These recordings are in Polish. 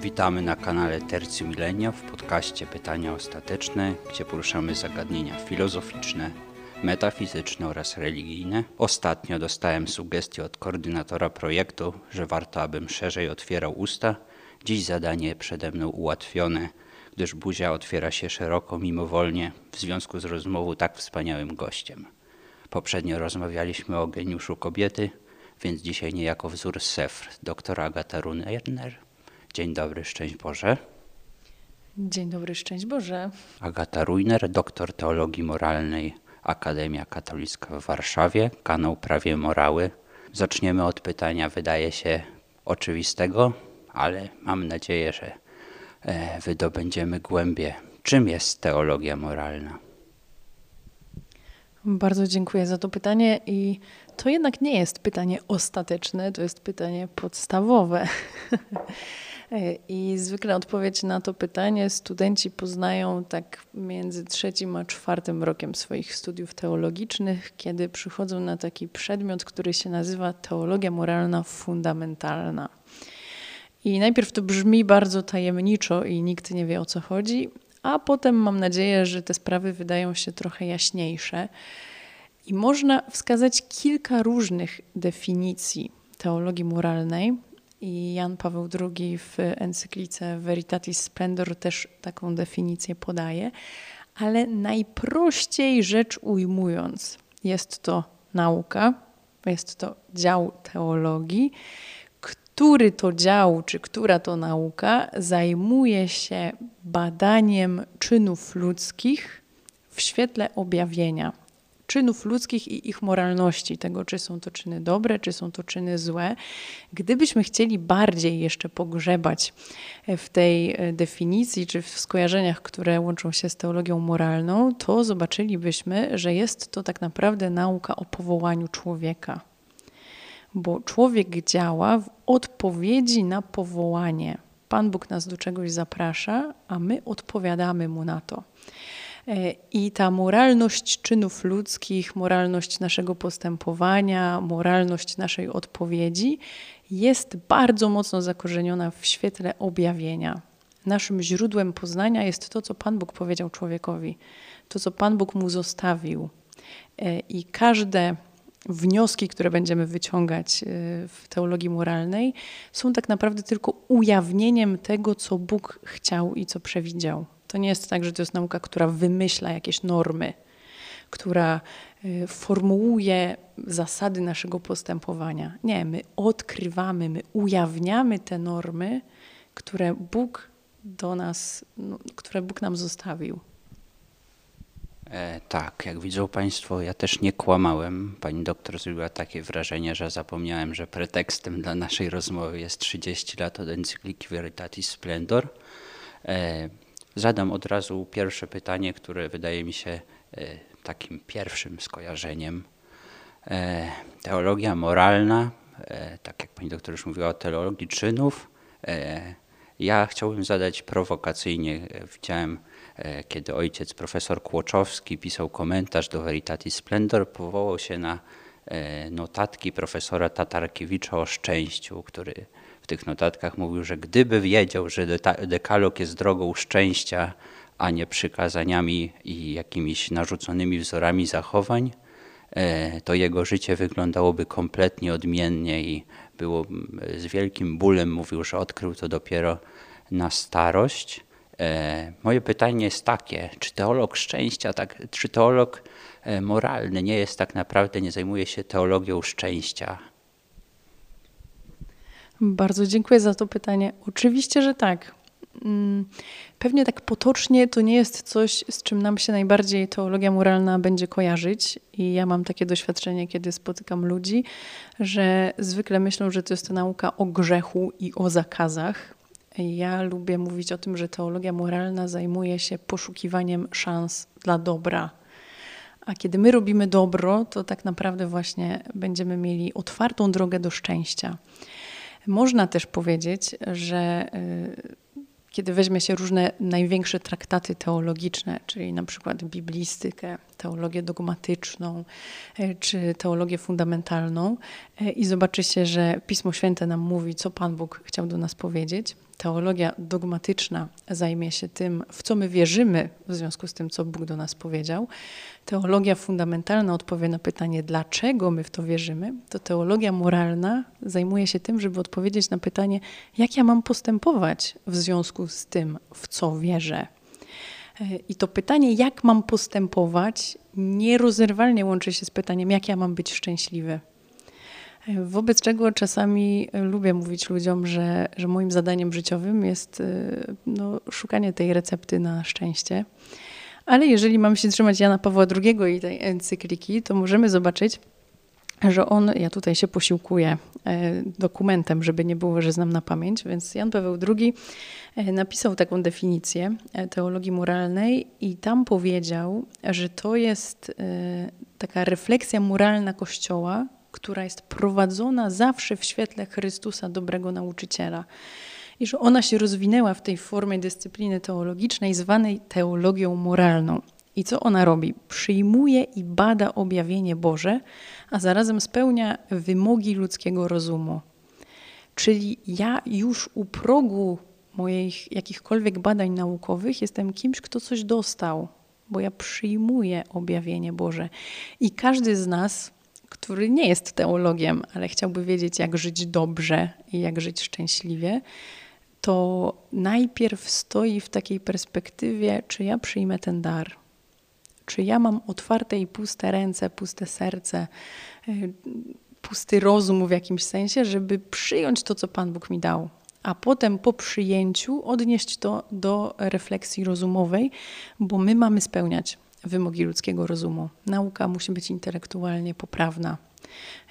Witamy na kanale Tercy Milenia w podcaście Pytania Ostateczne, gdzie poruszamy zagadnienia filozoficzne, metafizyczne oraz religijne. Ostatnio dostałem sugestię od koordynatora projektu, że warto, abym szerzej otwierał usta. Dziś zadanie przede mną ułatwione, gdyż buzia otwiera się szeroko mimowolnie w związku z rozmową tak wspaniałym gościem. Poprzednio rozmawialiśmy o geniuszu kobiety, więc dzisiaj niejako wzór Sefr, doktora Agata Runerner. Dzień dobry, szczęść Boże. Dzień dobry, szczęść Boże. Agata Ruiner, doktor teologii moralnej, Akademia Katolicka w Warszawie, kanał Prawie Morały. Zaczniemy od pytania, wydaje się oczywistego, ale mam nadzieję, że e, wydobędziemy głębie. Czym jest teologia moralna? Bardzo dziękuję za to pytanie i to jednak nie jest pytanie ostateczne, to jest pytanie podstawowe. I zwykle odpowiedź na to pytanie studenci poznają tak między trzecim a czwartym rokiem swoich studiów teologicznych, kiedy przychodzą na taki przedmiot, który się nazywa teologia moralna fundamentalna. I najpierw to brzmi bardzo tajemniczo i nikt nie wie o co chodzi, a potem mam nadzieję, że te sprawy wydają się trochę jaśniejsze. I można wskazać kilka różnych definicji teologii moralnej. I Jan Paweł II w encyklice Veritatis Splendor też taką definicję podaje. Ale najprościej rzecz ujmując, jest to nauka, jest to dział teologii, który to dział, czy która to nauka zajmuje się badaniem czynów ludzkich w świetle objawienia. Czynów ludzkich i ich moralności, tego czy są to czyny dobre, czy są to czyny złe. Gdybyśmy chcieli bardziej jeszcze pogrzebać w tej definicji, czy w skojarzeniach, które łączą się z teologią moralną, to zobaczylibyśmy, że jest to tak naprawdę nauka o powołaniu człowieka bo człowiek działa w odpowiedzi na powołanie. Pan Bóg nas do czegoś zaprasza, a my odpowiadamy mu na to. I ta moralność czynów ludzkich, moralność naszego postępowania, moralność naszej odpowiedzi jest bardzo mocno zakorzeniona w świetle objawienia. Naszym źródłem poznania jest to, co Pan Bóg powiedział człowiekowi, to, co Pan Bóg mu zostawił. I każde wnioski, które będziemy wyciągać y, w teologii moralnej, są tak naprawdę tylko ujawnieniem tego, co Bóg chciał i co przewidział. To nie jest tak, że to jest nauka, która wymyśla jakieś normy, która y, formułuje zasady naszego postępowania. Nie, my odkrywamy, my ujawniamy te normy, które Bóg do nas, no, które Bóg nam zostawił. E, tak, jak widzą Państwo, ja też nie kłamałem. Pani doktor zrobiła takie wrażenie, że zapomniałem, że pretekstem dla naszej rozmowy jest 30 lat od encykliki Veritatis Splendor. E, zadam od razu pierwsze pytanie, które wydaje mi się e, takim pierwszym skojarzeniem. E, teologia moralna, e, tak jak pani doktor już mówiła o teologii czynów, ja chciałbym zadać prowokacyjnie. Widziałem kiedy ojciec profesor Kłoczowski pisał komentarz do Veritatis Splendor, powołał się na notatki profesora Tatarkiewicza o szczęściu, który tych notatkach mówił, że gdyby wiedział, że dekalog jest drogą szczęścia, a nie przykazaniami i jakimiś narzuconymi wzorami zachowań, e, to jego życie wyglądałoby kompletnie odmiennie i było z wielkim bólem mówił, że odkrył to dopiero na starość. E, moje pytanie jest takie, czy teolog szczęścia, tak, czy teolog e, moralny nie jest tak naprawdę, nie zajmuje się teologią szczęścia? Bardzo dziękuję za to pytanie. Oczywiście, że tak. Mm, pewnie tak potocznie to nie jest coś, z czym nam się najbardziej teologia moralna będzie kojarzyć. I ja mam takie doświadczenie, kiedy spotykam ludzi, że zwykle myślą, że to jest nauka o grzechu i o zakazach, ja lubię mówić o tym, że teologia moralna zajmuje się poszukiwaniem szans dla dobra. A kiedy my robimy dobro, to tak naprawdę właśnie będziemy mieli otwartą drogę do szczęścia. Można też powiedzieć, że y, kiedy weźmie się różne największe traktaty teologiczne, czyli na przykład biblistykę, teologię dogmatyczną e, czy teologię fundamentalną e, i zobaczycie, że Pismo Święte nam mówi, co Pan Bóg chciał do nas powiedzieć. Teologia dogmatyczna zajmie się tym, w co my wierzymy w związku z tym, co Bóg do nas powiedział. Teologia fundamentalna odpowie na pytanie, dlaczego my w to wierzymy. To teologia moralna zajmuje się tym, żeby odpowiedzieć na pytanie, jak ja mam postępować w związku z tym, w co wierzę. I to pytanie, jak mam postępować, nierozerwalnie łączy się z pytaniem, jak ja mam być szczęśliwy. Wobec czego czasami lubię mówić ludziom, że, że moim zadaniem życiowym jest no, szukanie tej recepty na szczęście. Ale jeżeli mamy się trzymać Jana Pawła II i tej encykliki, to możemy zobaczyć, że on, ja tutaj się posiłkuję e, dokumentem, żeby nie było, że znam na pamięć, więc Jan Paweł II e, napisał taką definicję e, teologii moralnej i tam powiedział, że to jest taka refleksja moralna Kościoła, która jest prowadzona zawsze w świetle Chrystusa, dobrego nauczyciela. I że ona się rozwinęła w tej formie dyscypliny teologicznej, zwanej teologią moralną. I co ona robi? Przyjmuje i bada objawienie Boże, a zarazem spełnia wymogi ludzkiego rozumu. Czyli ja już u progu moich jakichkolwiek badań naukowych jestem kimś, kto coś dostał, bo ja przyjmuję objawienie Boże. I każdy z nas, który nie jest teologiem, ale chciałby wiedzieć, jak żyć dobrze i jak żyć szczęśliwie, to najpierw stoi w takiej perspektywie, czy ja przyjmę ten dar czy ja mam otwarte i puste ręce, puste serce, y, pusty rozum w jakimś sensie, żeby przyjąć to, co Pan Bóg mi dał, a potem po przyjęciu odnieść to do refleksji rozumowej, bo my mamy spełniać wymogi ludzkiego rozumu. Nauka musi być intelektualnie poprawna.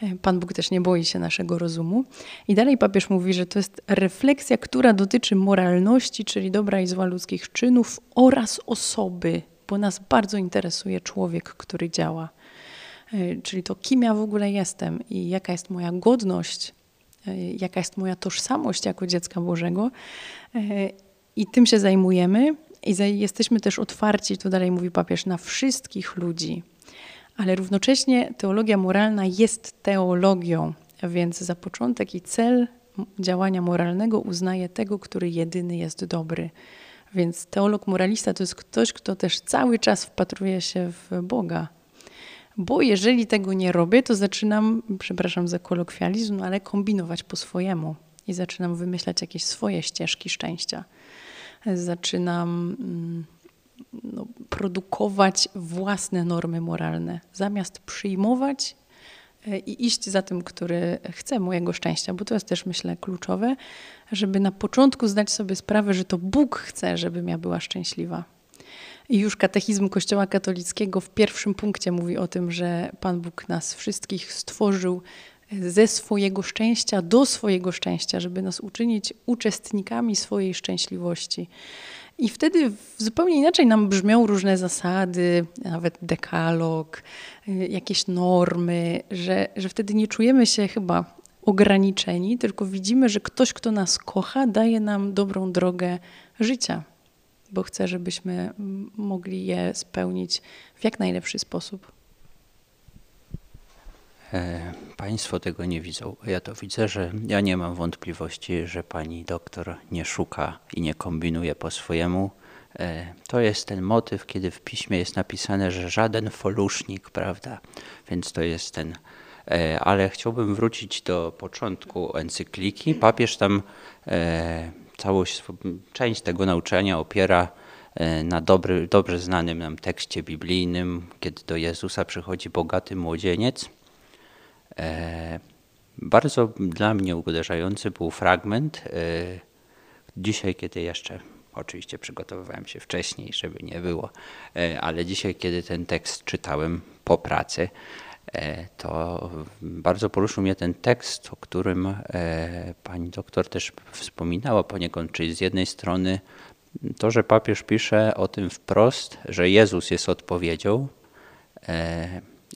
Y, Pan Bóg też nie boi się naszego rozumu. I dalej papież mówi, że to jest refleksja, która dotyczy moralności, czyli dobra i zła ludzkich czynów oraz osoby bo nas bardzo interesuje człowiek, który działa. E, czyli to, kim ja w ogóle jestem i jaka jest moja godność, e, jaka jest moja tożsamość jako dziecka Bożego. E, I tym się zajmujemy. I jesteśmy też otwarci, tu dalej mówi papież, na wszystkich ludzi. Ale równocześnie teologia moralna jest teologią, więc za początek i cel działania moralnego uznaje tego, który jedyny jest dobry. Więc teolog moralista to jest ktoś, kto też cały czas wpatruje się w Boga. Bo jeżeli tego nie robię, to zaczynam, przepraszam za kolokwializm, ale kombinować po swojemu i zaczynam wymyślać jakieś swoje ścieżki szczęścia. Zaczynam mm, no, produkować własne normy moralne, zamiast przyjmować i iść za tym, który chce mojego szczęścia, bo to jest też, myślę, kluczowe, żeby na początku zdać sobie sprawę, że to Bóg chce, żebym ja była szczęśliwa. I już katechizm Kościoła katolickiego w pierwszym punkcie mówi o tym, że Pan Bóg nas wszystkich stworzył ze swojego szczęścia do swojego szczęścia, żeby nas uczynić uczestnikami swojej szczęśliwości. I wtedy zupełnie inaczej nam brzmią różne zasady, nawet dekalog, y, jakieś normy, że, że wtedy nie czujemy się chyba ograniczeni, tylko widzimy, że ktoś, kto nas kocha, daje nam dobrą drogę życia, bo chce, żebyśmy mogli je spełnić w jak najlepszy sposób. E, państwo tego nie widzą. Ja to widzę, że ja nie mam wątpliwości, że pani doktor nie szuka i nie kombinuje po swojemu. E, to jest ten motyw, kiedy w piśmie jest napisane, że żaden folusznik, prawda? Więc to jest ten. E, ale chciałbym wrócić do początku encykliki. Papież tam całość, część tego nauczania opiera na dobry, dobrze znanym nam tekście biblijnym, kiedy do Jezusa przychodzi bogaty młodzieniec bardzo dla mnie uderzający był fragment. E, dzisiaj, kiedy jeszcze, oczywiście przygotowywałem się wcześniej, żeby nie było, e, ale dzisiaj, kiedy ten tekst czytałem po pracy, to bardzo poruszył mnie ten tekst, o którym pani doktor też wspominała poniekąd, czyli z jednej strony to, że papież pisze o tym wprost, że Jezus jest odpowiedzią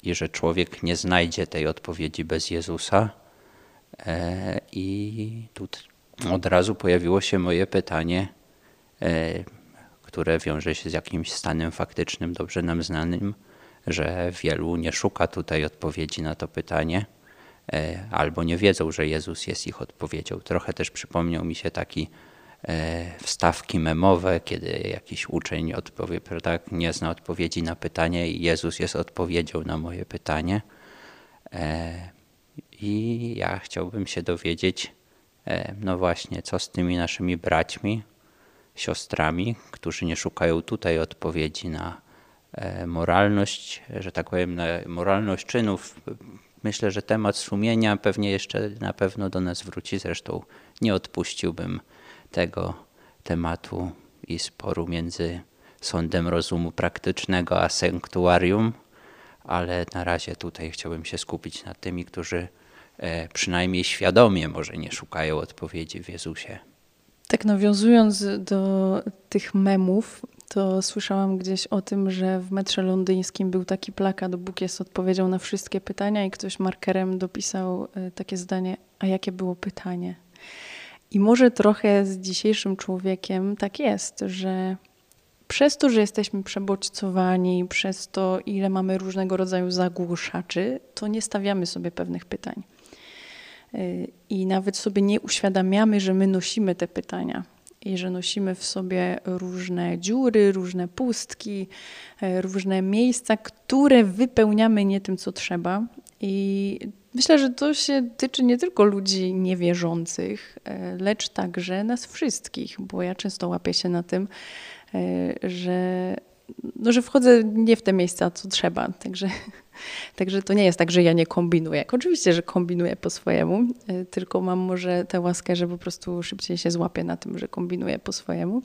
i że człowiek nie znajdzie tej odpowiedzi bez Jezusa. E, I tu od razu pojawiło się moje pytanie, e, które wiąże się z jakimś stanem faktycznym, dobrze nam znanym, że wielu nie szuka tutaj odpowiedzi na to pytanie, e, albo nie wiedzą, że Jezus jest ich odpowiedzią. Trochę też przypomniał mi się taki wstawki memowe, kiedy jakiś uczeń odpowie, prawda, nie zna odpowiedzi na pytanie i Jezus jest odpowiedzią na moje pytanie. E, I ja chciałbym się dowiedzieć, no właśnie, co z tymi naszymi braćmi, siostrami, którzy nie szukają tutaj odpowiedzi na E, moralność, że tak powiem, moralność czynów. Myślę, że temat sumienia pewnie jeszcze na pewno do nas wróci. Zresztą nie odpuściłbym tego tematu i sporu między sądem rozumu praktycznego a sanktuarium, ale na razie tutaj chciałbym się skupić na tymi, którzy e, przynajmniej świadomie może nie szukają odpowiedzi w Jezusie. Tak nawiązując do tych memów, to słyszałam gdzieś o tym, że w metrze londyńskim był taki plakat, Bóg jest odpowiedzią na wszystkie pytania i ktoś markerem dopisał e, takie zdanie, a jakie było pytanie? I może trochę z dzisiejszym człowiekiem tak jest, że przez to, że jesteśmy przebodźcowani, przez to, ile mamy różnego rodzaju zagłuszaczy, to nie stawiamy sobie pewnych pytań. E, I nawet sobie nie uświadamiamy, że my nosimy te pytania i że nosimy w sobie różne dziury, różne pustki, e, różne miejsca, które wypełniamy nie tym, co trzeba. I myślę, że to się tyczy nie tylko ludzi niewierzących, e, lecz także nas wszystkich, bo ja często łapię się na tym, e, że no, że wchodzę nie w te miejsca, co trzeba. Także, także to nie jest tak, że ja nie kombinuję. Oczywiście, że kombinuję po swojemu, y, tylko mam może tę łaskę, że po prostu szybciej się złapię na tym, że kombinuję po swojemu,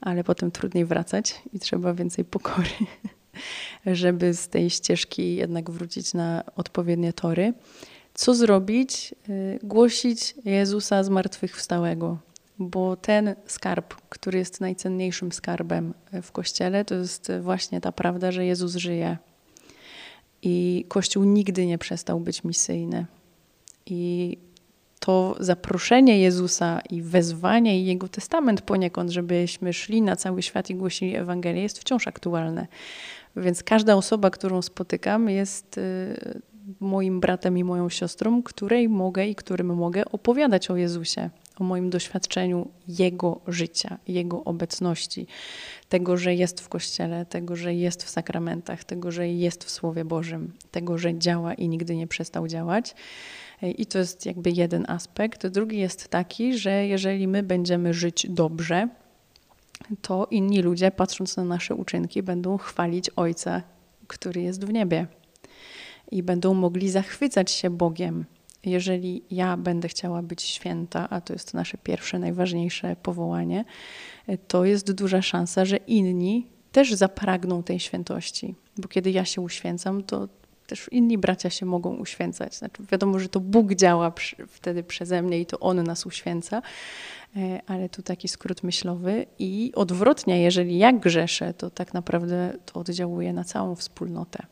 ale potem trudniej wracać i trzeba więcej pokory, żeby z tej ścieżki jednak wrócić na odpowiednie tory. Co zrobić? Y, głosić Jezusa zmartwychwstałego bo ten skarb, który jest najcenniejszym skarbem w Kościele, to jest właśnie ta prawda, że Jezus żyje. I Kościół nigdy nie przestał być misyjny. I to zaproszenie Jezusa i wezwanie i Jego testament poniekąd, żebyśmy szli na cały świat i głosili Ewangelię, jest wciąż aktualne. Więc każda osoba, którą spotykam, jest y, moim bratem i moją siostrą, której mogę i którym mogę opowiadać o Jezusie o moim doświadczeniu Jego życia, Jego obecności, tego, że jest w Kościele, tego, że jest w sakramentach, tego, że jest w Słowie Bożym, tego, że działa i nigdy nie przestał działać. I to jest jakby jeden aspekt. Drugi jest taki, że jeżeli my będziemy żyć dobrze, to inni ludzie, patrząc na nasze uczynki, będą chwalić Ojca, który jest w niebie. I będą mogli zachwycać się Bogiem, jeżeli ja będę chciała być święta, a to jest nasze pierwsze, najważniejsze powołanie, to jest duża szansa, że inni też zapragną tej świętości. Bo kiedy ja się uświęcam, to też inni bracia się mogą uświęcać. Znaczy, wiadomo, że to Bóg działa przy, wtedy przeze mnie i to On nas uświęca, e, ale tu taki skrót myślowy. I odwrotnie, jeżeli ja grzeszę, to tak naprawdę to oddziałuje na całą wspólnotę.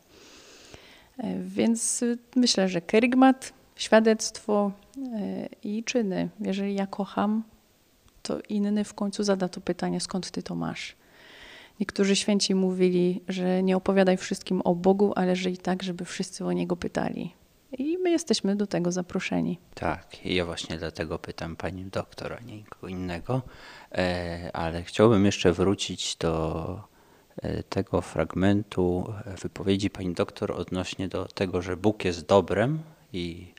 E, więc myślę, że kerygmat świadectwo e, i czyny. Jeżeli ja kocham, to inny w końcu zada to pytanie, skąd ty to masz. Niektórzy święci mówili, że nie opowiadaj wszystkim o Bogu, ale żyj tak, żeby wszyscy o Niego pytali. I my jesteśmy do tego zaproszeni. Tak, i ja właśnie dlatego pytam pani doktora, nie nikogo innego. E, ale chciałbym jeszcze wrócić do e, tego fragmentu wypowiedzi pani doktor odnośnie do tego, że Bóg jest dobrem i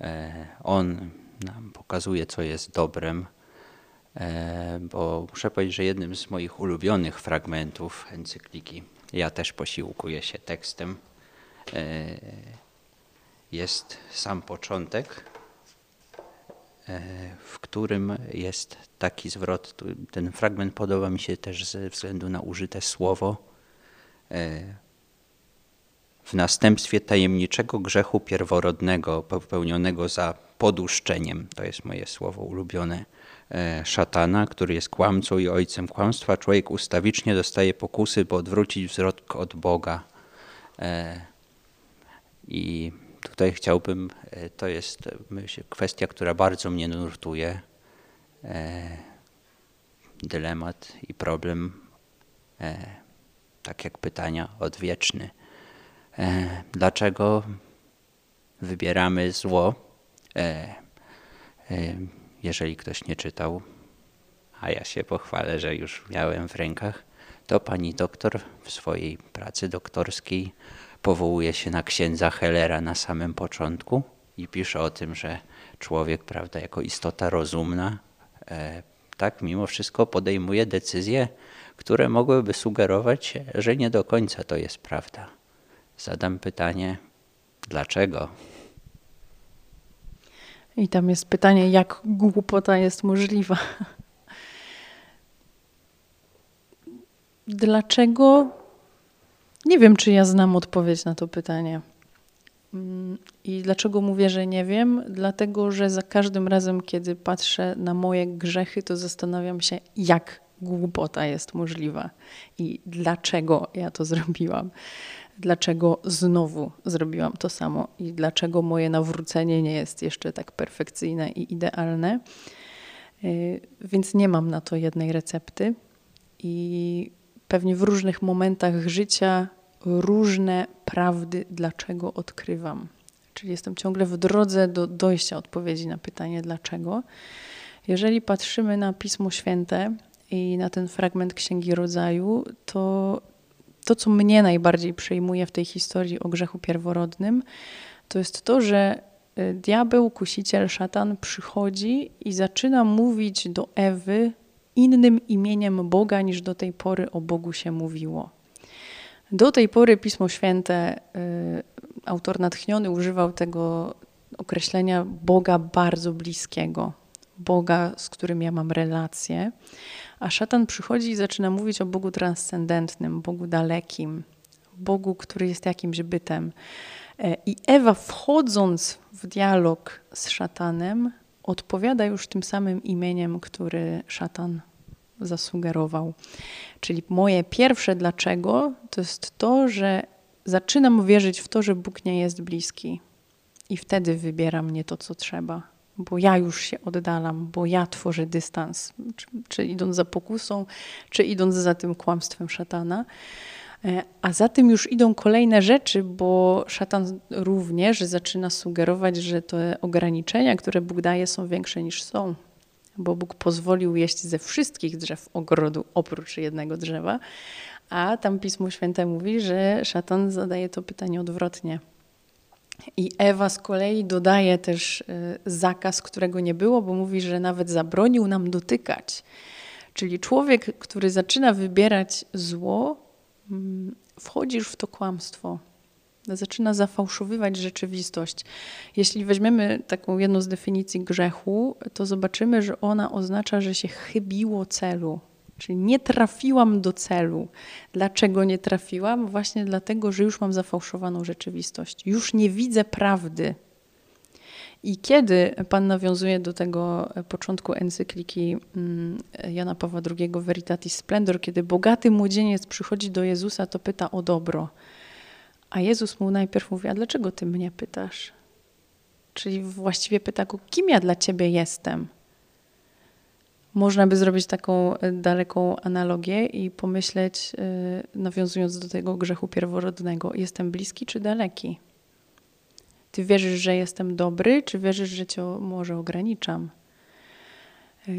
E, on nam pokazuje, co jest dobrem, e, bo muszę powiedzieć, że jednym z moich ulubionych fragmentów encykliki, ja też posiłkuję się tekstem, e, jest sam początek, w którym jest taki zwrot. Ten fragment podoba mi się też ze względu na użyte słowo w następstwie tajemniczego grzechu pierworodnego popełnionego za poduszczeniem, to jest moje słowo ulubione, e, szatana, który jest kłamcą i ojcem kłamstwa, człowiek ustawicznie dostaje pokusy, by odwrócić wzrok od Boga. E, I tutaj chciałbym, e, to jest myślę, kwestia, która bardzo mnie nurtuje, dylemat i problem, tak jak pytania odwieczny E, dlaczego wybieramy zło? Jeżeli ktoś nie czytał, a ja się pochwalę, że już miałem w rękach, to pani doktor w swojej pracy doktorskiej powołuje się na księdza Hellera na samym początku i pisze o tym, że człowiek, prawda, jako istota rozumna, e, tak mimo wszystko podejmuje decyzje, które mogłyby sugerować, że nie do końca to jest prawda. Zadam pytanie, dlaczego? I tam jest pytanie, jak głupota jest możliwa. Dlaczego? Nie wiem, czy ja znam odpowiedź na to pytanie. Mm, I dlaczego mówię, że nie wiem? Dlatego, że za każdym razem, kiedy patrzę na moje grzechy, to zastanawiam się, jak głupota jest możliwa i dlaczego ja to zrobiłam. Dlaczego znowu zrobiłam to samo i dlaczego moje nawrócenie nie jest jeszcze tak perfekcyjne i idealne. Y, więc nie mam na to jednej recepty i pewnie w różnych momentach życia różne prawdy, dlaczego odkrywam. Czyli jestem ciągle w drodze do dojścia odpowiedzi na pytanie dlaczego. Jeżeli patrzymy na Pismo Święte i na ten fragment Księgi Rodzaju, to to, co mnie najbardziej przejmuje w tej historii o grzechu pierworodnym, to jest to, że y, diabeł, kusiciel, szatan przychodzi i zaczyna mówić do Ewy innym imieniem Boga niż do tej pory o Bogu się mówiło. Do tej pory Pismo Święte, y, autor natchniony używał tego określenia Boga bardzo bliskiego, Boga, z którym ja mam relację, a szatan przychodzi i zaczyna mówić o Bogu transcendentnym, Bogu dalekim, Bogu, który jest jakimś bytem. E, I Ewa, wchodząc w dialog z szatanem, odpowiada już tym samym imieniem, który szatan zasugerował. Czyli moje pierwsze dlaczego to jest to, że zaczynam wierzyć w to, że Bóg nie jest bliski. I wtedy wybieram nie to, co trzeba, bo ja już się oddalam, bo ja tworzę dystans, czy, czy idąc za pokusą, czy idąc za tym kłamstwem szatana. E, a za tym już idą kolejne rzeczy, bo szatan również zaczyna sugerować, że te ograniczenia, które Bóg daje, są większe niż są bo Bóg pozwolił jeść ze wszystkich drzew ogrodu oprócz jednego drzewa, a tam Pismo Święte mówi, że szatan zadaje to pytanie odwrotnie. I Ewa z kolei dodaje też y, zakaz, którego nie było, bo mówi, że nawet zabronił nam dotykać. Czyli człowiek, który zaczyna wybierać zło, mm, wchodzi już w to kłamstwo zaczyna zafałszowywać rzeczywistość. Jeśli weźmiemy taką jedną z definicji grzechu, to zobaczymy, że ona oznacza, że się chybiło celu. Czyli nie trafiłam do celu. Dlaczego nie trafiłam? Właśnie dlatego, że już mam zafałszowaną rzeczywistość. Już nie widzę prawdy. I kiedy Pan nawiązuje do tego początku encykliki mm, Jana Pawła II Veritatis Splendor, kiedy bogaty młodzieniec przychodzi do Jezusa, to pyta o dobro. A Jezus mu najpierw mówi: A dlaczego ty mnie pytasz? Czyli właściwie pyta go: Kim ja dla ciebie jestem? Można by zrobić taką e, daleką analogię i pomyśleć, e, nawiązując do tego grzechu pierworodnego: Jestem bliski czy daleki? Ty wierzysz, że jestem dobry, czy wierzysz, że cię może ograniczam? E,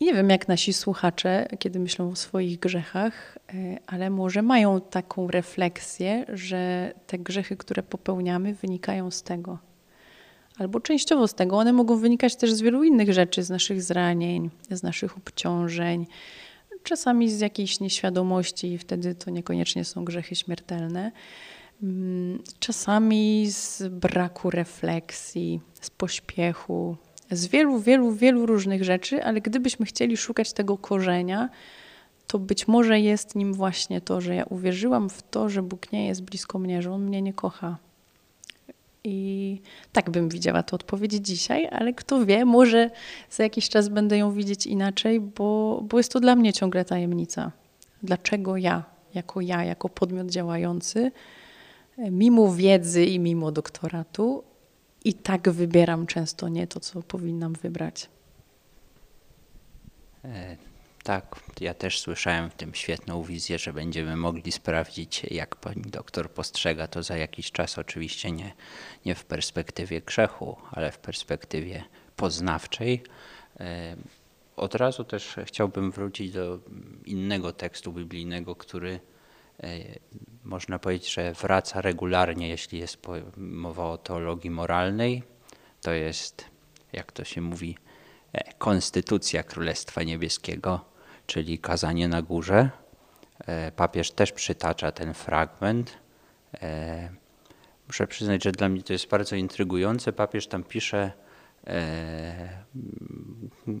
nie wiem, jak nasi słuchacze, kiedy myślą o swoich grzechach, ale może mają taką refleksję, że te grzechy, które popełniamy, wynikają z tego. Albo częściowo z tego. One mogą wynikać też z wielu innych rzeczy, z naszych zranień, z naszych obciążeń, czasami z jakiejś nieświadomości, i wtedy to niekoniecznie są grzechy śmiertelne. Mm, czasami z braku refleksji, z pośpiechu, z wielu, wielu, wielu różnych rzeczy, ale gdybyśmy chcieli szukać tego korzenia, to być może jest nim właśnie to, że ja uwierzyłam w to, że Bóg nie jest blisko mnie, że On mnie nie kocha. I tak bym widziała tę odpowiedź dzisiaj, ale kto wie, może za jakiś czas będę ją widzieć inaczej, bo, bo jest to dla mnie ciągle tajemnica. Dlaczego ja, jako ja, jako podmiot działający, mimo wiedzy i mimo doktoratu, i tak wybieram często nie to, co powinnam wybrać. Tak, ja też słyszałem w tym świetną wizję, że będziemy mogli sprawdzić, jak pani doktor postrzega to za jakiś czas. Oczywiście nie, nie w perspektywie grzechu, ale w perspektywie poznawczej. E, od razu też chciałbym wrócić do innego tekstu biblijnego, który e, można powiedzieć, że wraca regularnie, jeśli jest mowa o teologii moralnej. To jest, jak to się mówi, e, konstytucja Królestwa Niebieskiego, czyli kazanie na górze. Papież też przytacza ten fragment. Muszę przyznać, że dla mnie to jest bardzo intrygujące. Papież tam pisze, E,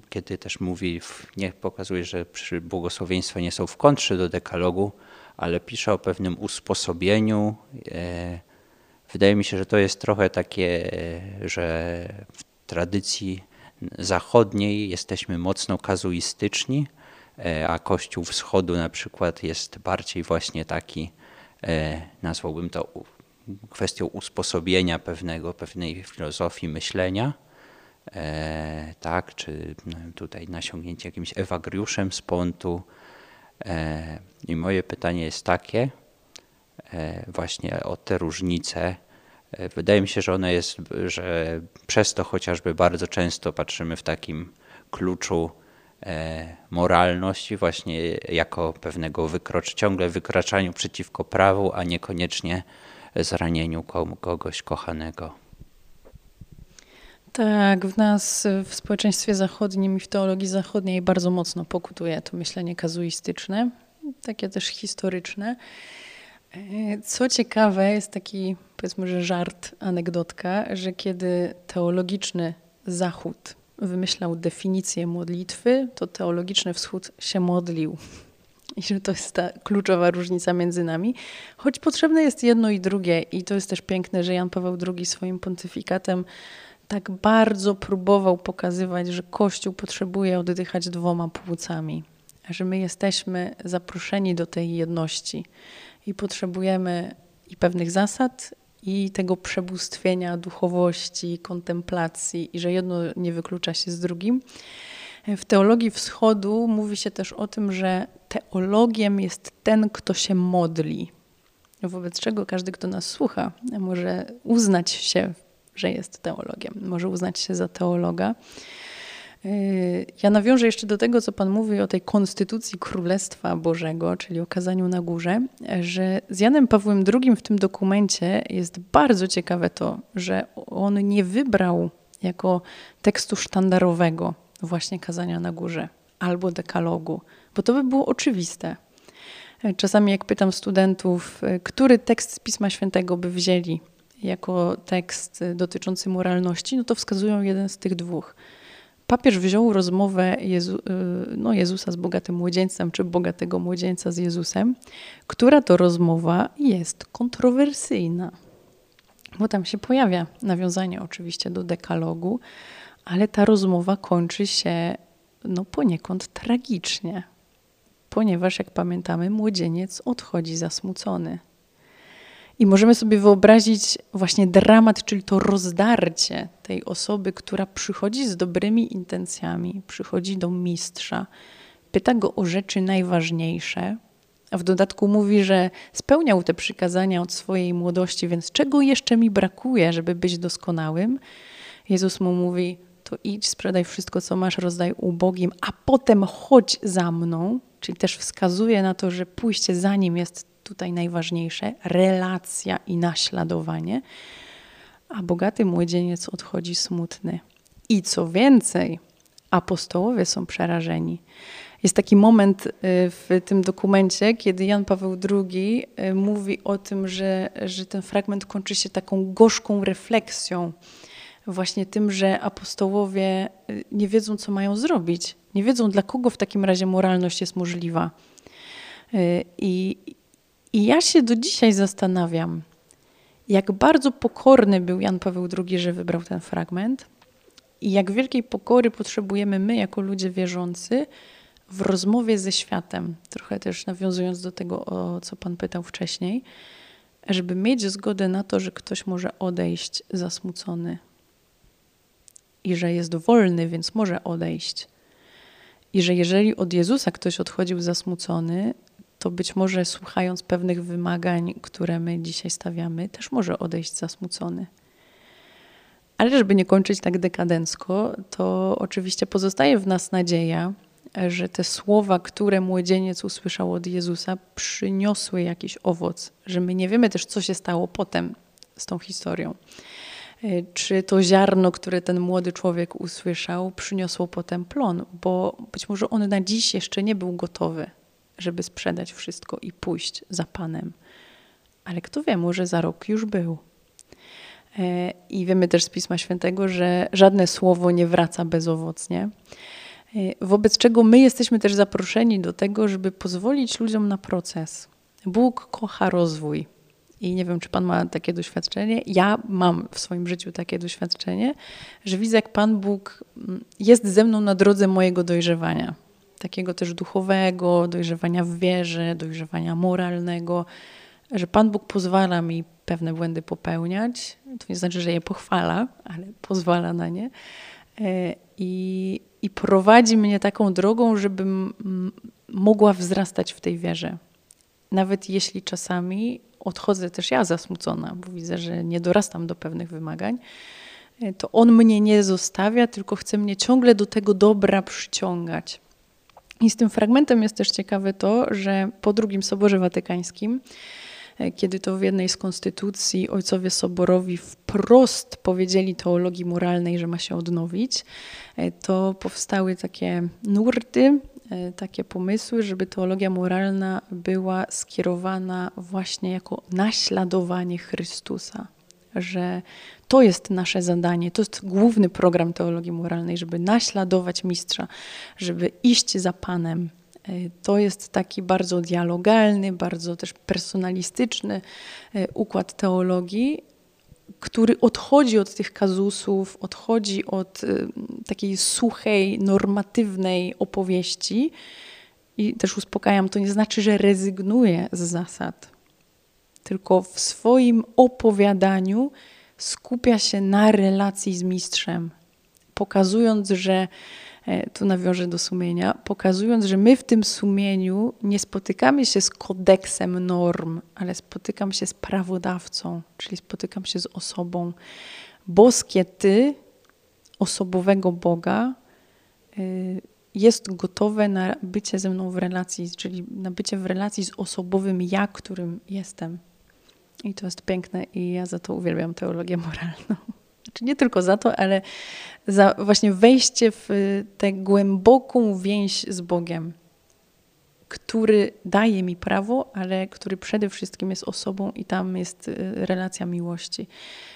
kiedy też mówi, nie pokazuje, że błogosławieństwa nie są w kontrze do dekalogu, ale pisze o pewnym usposobieniu. E, wydaje mi się, że to jest trochę takie, że w tradycji zachodniej jesteśmy mocno kazuistyczni, e, a Kościół Wschodu na przykład jest bardziej właśnie taki, nazwałbym to kwestią usposobienia pewnego, pewnej filozofii myślenia. E, tak, czy no, tutaj nasiągnięcie jakimś ewagriuszem z pontu. E, I moje pytanie jest takie, e, właśnie o te różnice. Wydaje mi się, że one jest, że przez to chociażby bardzo często patrzymy w takim kluczu moralności właśnie jako pewnego wykrocz, ciągle wykraczaniu przeciwko prawu, a niekoniecznie zranieniu kogoś kochanego. Tak, w nas, w społeczeństwie zachodnim i w teologii zachodniej bardzo mocno pokutuje to myślenie kazuistyczne, takie też historyczne. Co ciekawe, jest taki, powiedzmy, że żart, anegdotka, że kiedy teologiczny Zachód wymyślał definicję modlitwy, to teologiczny Wschód się modlił. I że to jest ta kluczowa różnica między nami. Choć potrzebne jest jedno i drugie, i to jest też piękne, że Jan Paweł II swoim pontyfikatem tak bardzo próbował pokazywać, że Kościół potrzebuje oddychać dwoma płucami, że my jesteśmy zaproszeni do tej jedności i potrzebujemy i pewnych zasad, i tego przebóstwienia duchowości, kontemplacji, i że jedno nie wyklucza się z drugim. W teologii wschodu mówi się też o tym, że teologiem jest ten, kto się modli. Wobec czego każdy, kto nas słucha, może uznać się że jest teologiem, może uznać się za teologa. Yy, ja nawiążę jeszcze do tego, co Pan mówi o tej konstytucji Królestwa Bożego, czyli o kazaniu na górze, że z Janem Pawłem II w tym dokumencie jest bardzo ciekawe to, że on nie wybrał jako tekstu sztandarowego właśnie kazania na górze albo dekalogu, bo to by było oczywiste. Czasami jak pytam studentów, który tekst z Pisma Świętego by wzięli jako tekst dotyczący moralności, no to wskazują jeden z tych dwóch. Papież wziął rozmowę Jezu, y, no Jezusa z bogatym młodzieńcem, czy bogatego młodzieńca z Jezusem, która to rozmowa jest kontrowersyjna, bo tam się pojawia nawiązanie oczywiście do dekalogu, ale ta rozmowa kończy się no poniekąd tragicznie, ponieważ jak pamiętamy, młodzieniec odchodzi zasmucony. I możemy sobie wyobrazić właśnie dramat, czyli to rozdarcie tej osoby, która przychodzi z dobrymi intencjami, przychodzi do mistrza, pyta go o rzeczy najważniejsze, a w dodatku mówi, że spełniał te przykazania od swojej młodości, więc czego jeszcze mi brakuje, żeby być doskonałym? Jezus mu mówi: To idź, sprzedaj wszystko, co masz, rozdaj ubogim, a potem chodź za mną. Czyli też wskazuje na to, że pójście za nim jest tutaj najważniejsze relacja i naśladowanie, a bogaty młodzieniec odchodzi smutny. I co więcej, apostołowie są przerażeni. Jest taki moment y, w tym dokumencie, kiedy Jan Paweł II y, mówi o tym, że, że ten fragment kończy się taką gorzką refleksją, właśnie tym, że apostołowie y, nie wiedzą, co mają zrobić. Nie wiedzą, dla kogo w takim razie moralność jest możliwa. I, i ja się do dzisiaj zastanawiam, jak bardzo pokorny był Jan Paweł II, że wybrał ten fragment i jak wielkiej pokory potrzebujemy my, jako ludzie wierzący, w rozmowie ze światem, trochę też nawiązując do tego, o co Pan pytał wcześniej, żeby mieć zgodę na to, że ktoś może odejść zasmucony i że jest wolny, więc może odejść. I że jeżeli od Jezusa ktoś odchodził zasmucony, to być może słuchając pewnych wymagań, które my dzisiaj stawiamy, też może odejść zasmucony. Ale żeby nie kończyć tak dekadencko, to oczywiście pozostaje w nas nadzieja, że te słowa, które młodzieniec usłyszał od Jezusa, przyniosły jakiś owoc, że my nie wiemy też, co się stało potem z tą historią. E, czy to ziarno, które ten młody człowiek usłyszał, przyniosło potem plon, bo być może on na dziś jeszcze nie był gotowy, żeby sprzedać wszystko i pójść za Panem. Ale kto wie, może za rok już był. E, I wiemy też z Pisma Świętego, że żadne słowo nie wraca bezowocnie. E, wobec czego my jesteśmy też zaproszeni do tego, żeby pozwolić ludziom na proces. Bóg kocha rozwój. I nie wiem, czy Pan ma takie doświadczenie. Ja mam w swoim życiu takie doświadczenie, że widzę, jak Pan Bóg mm, jest ze mną na drodze mojego dojrzewania. Takiego też duchowego, dojrzewania w wierze, dojrzewania moralnego, że Pan Bóg pozwala mi pewne błędy popełniać. To nie znaczy, że je pochwala, ale pozwala na nie. E, I, i prowadzi mnie taką drogą, żebym mogła wzrastać w tej wierze. Nawet jeśli czasami odchodzę też ja zasmucona, bo widzę, że nie dorastam do pewnych wymagań, e, to on mnie nie zostawia, tylko chce mnie ciągle do tego dobra przyciągać. I z tym fragmentem jest też ciekawe to, że po drugim Soborze Watykańskim E, kiedy to w jednej z konstytucji ojcowie soborowi wprost powiedzieli teologii moralnej, że ma się odnowić, e, to powstały takie nurty, e, takie pomysły, żeby teologia moralna była skierowana właśnie jako naśladowanie Chrystusa. Że to jest nasze zadanie, to jest główny program teologii moralnej, żeby naśladować mistrza, żeby iść za Panem, to jest taki bardzo dialogalny, bardzo też personalistyczny e, układ teologii, który odchodzi od tych kazusów, odchodzi od e, takiej suchej, normatywnej opowieści. I też uspokajam, to nie znaczy, że rezygnuje z zasad, tylko w swoim opowiadaniu skupia się na relacji z mistrzem, pokazując, że E, tu nawiążę do sumienia, pokazując, że my w tym sumieniu nie spotykamy się z kodeksem norm, ale spotykam się z prawodawcą, czyli spotykam się z osobą. Boskie Ty, osobowego Boga, e, jest gotowe na bycie ze mną w relacji, czyli na bycie w relacji z osobowym ja, którym jestem. I to jest piękne i ja za to uwielbiam teologię moralną. Znaczy nie tylko za to, ale za właśnie wejście w tę głęboką więź z Bogiem, który daje mi prawo, ale który przede wszystkim jest osobą i tam jest y, relacja miłości,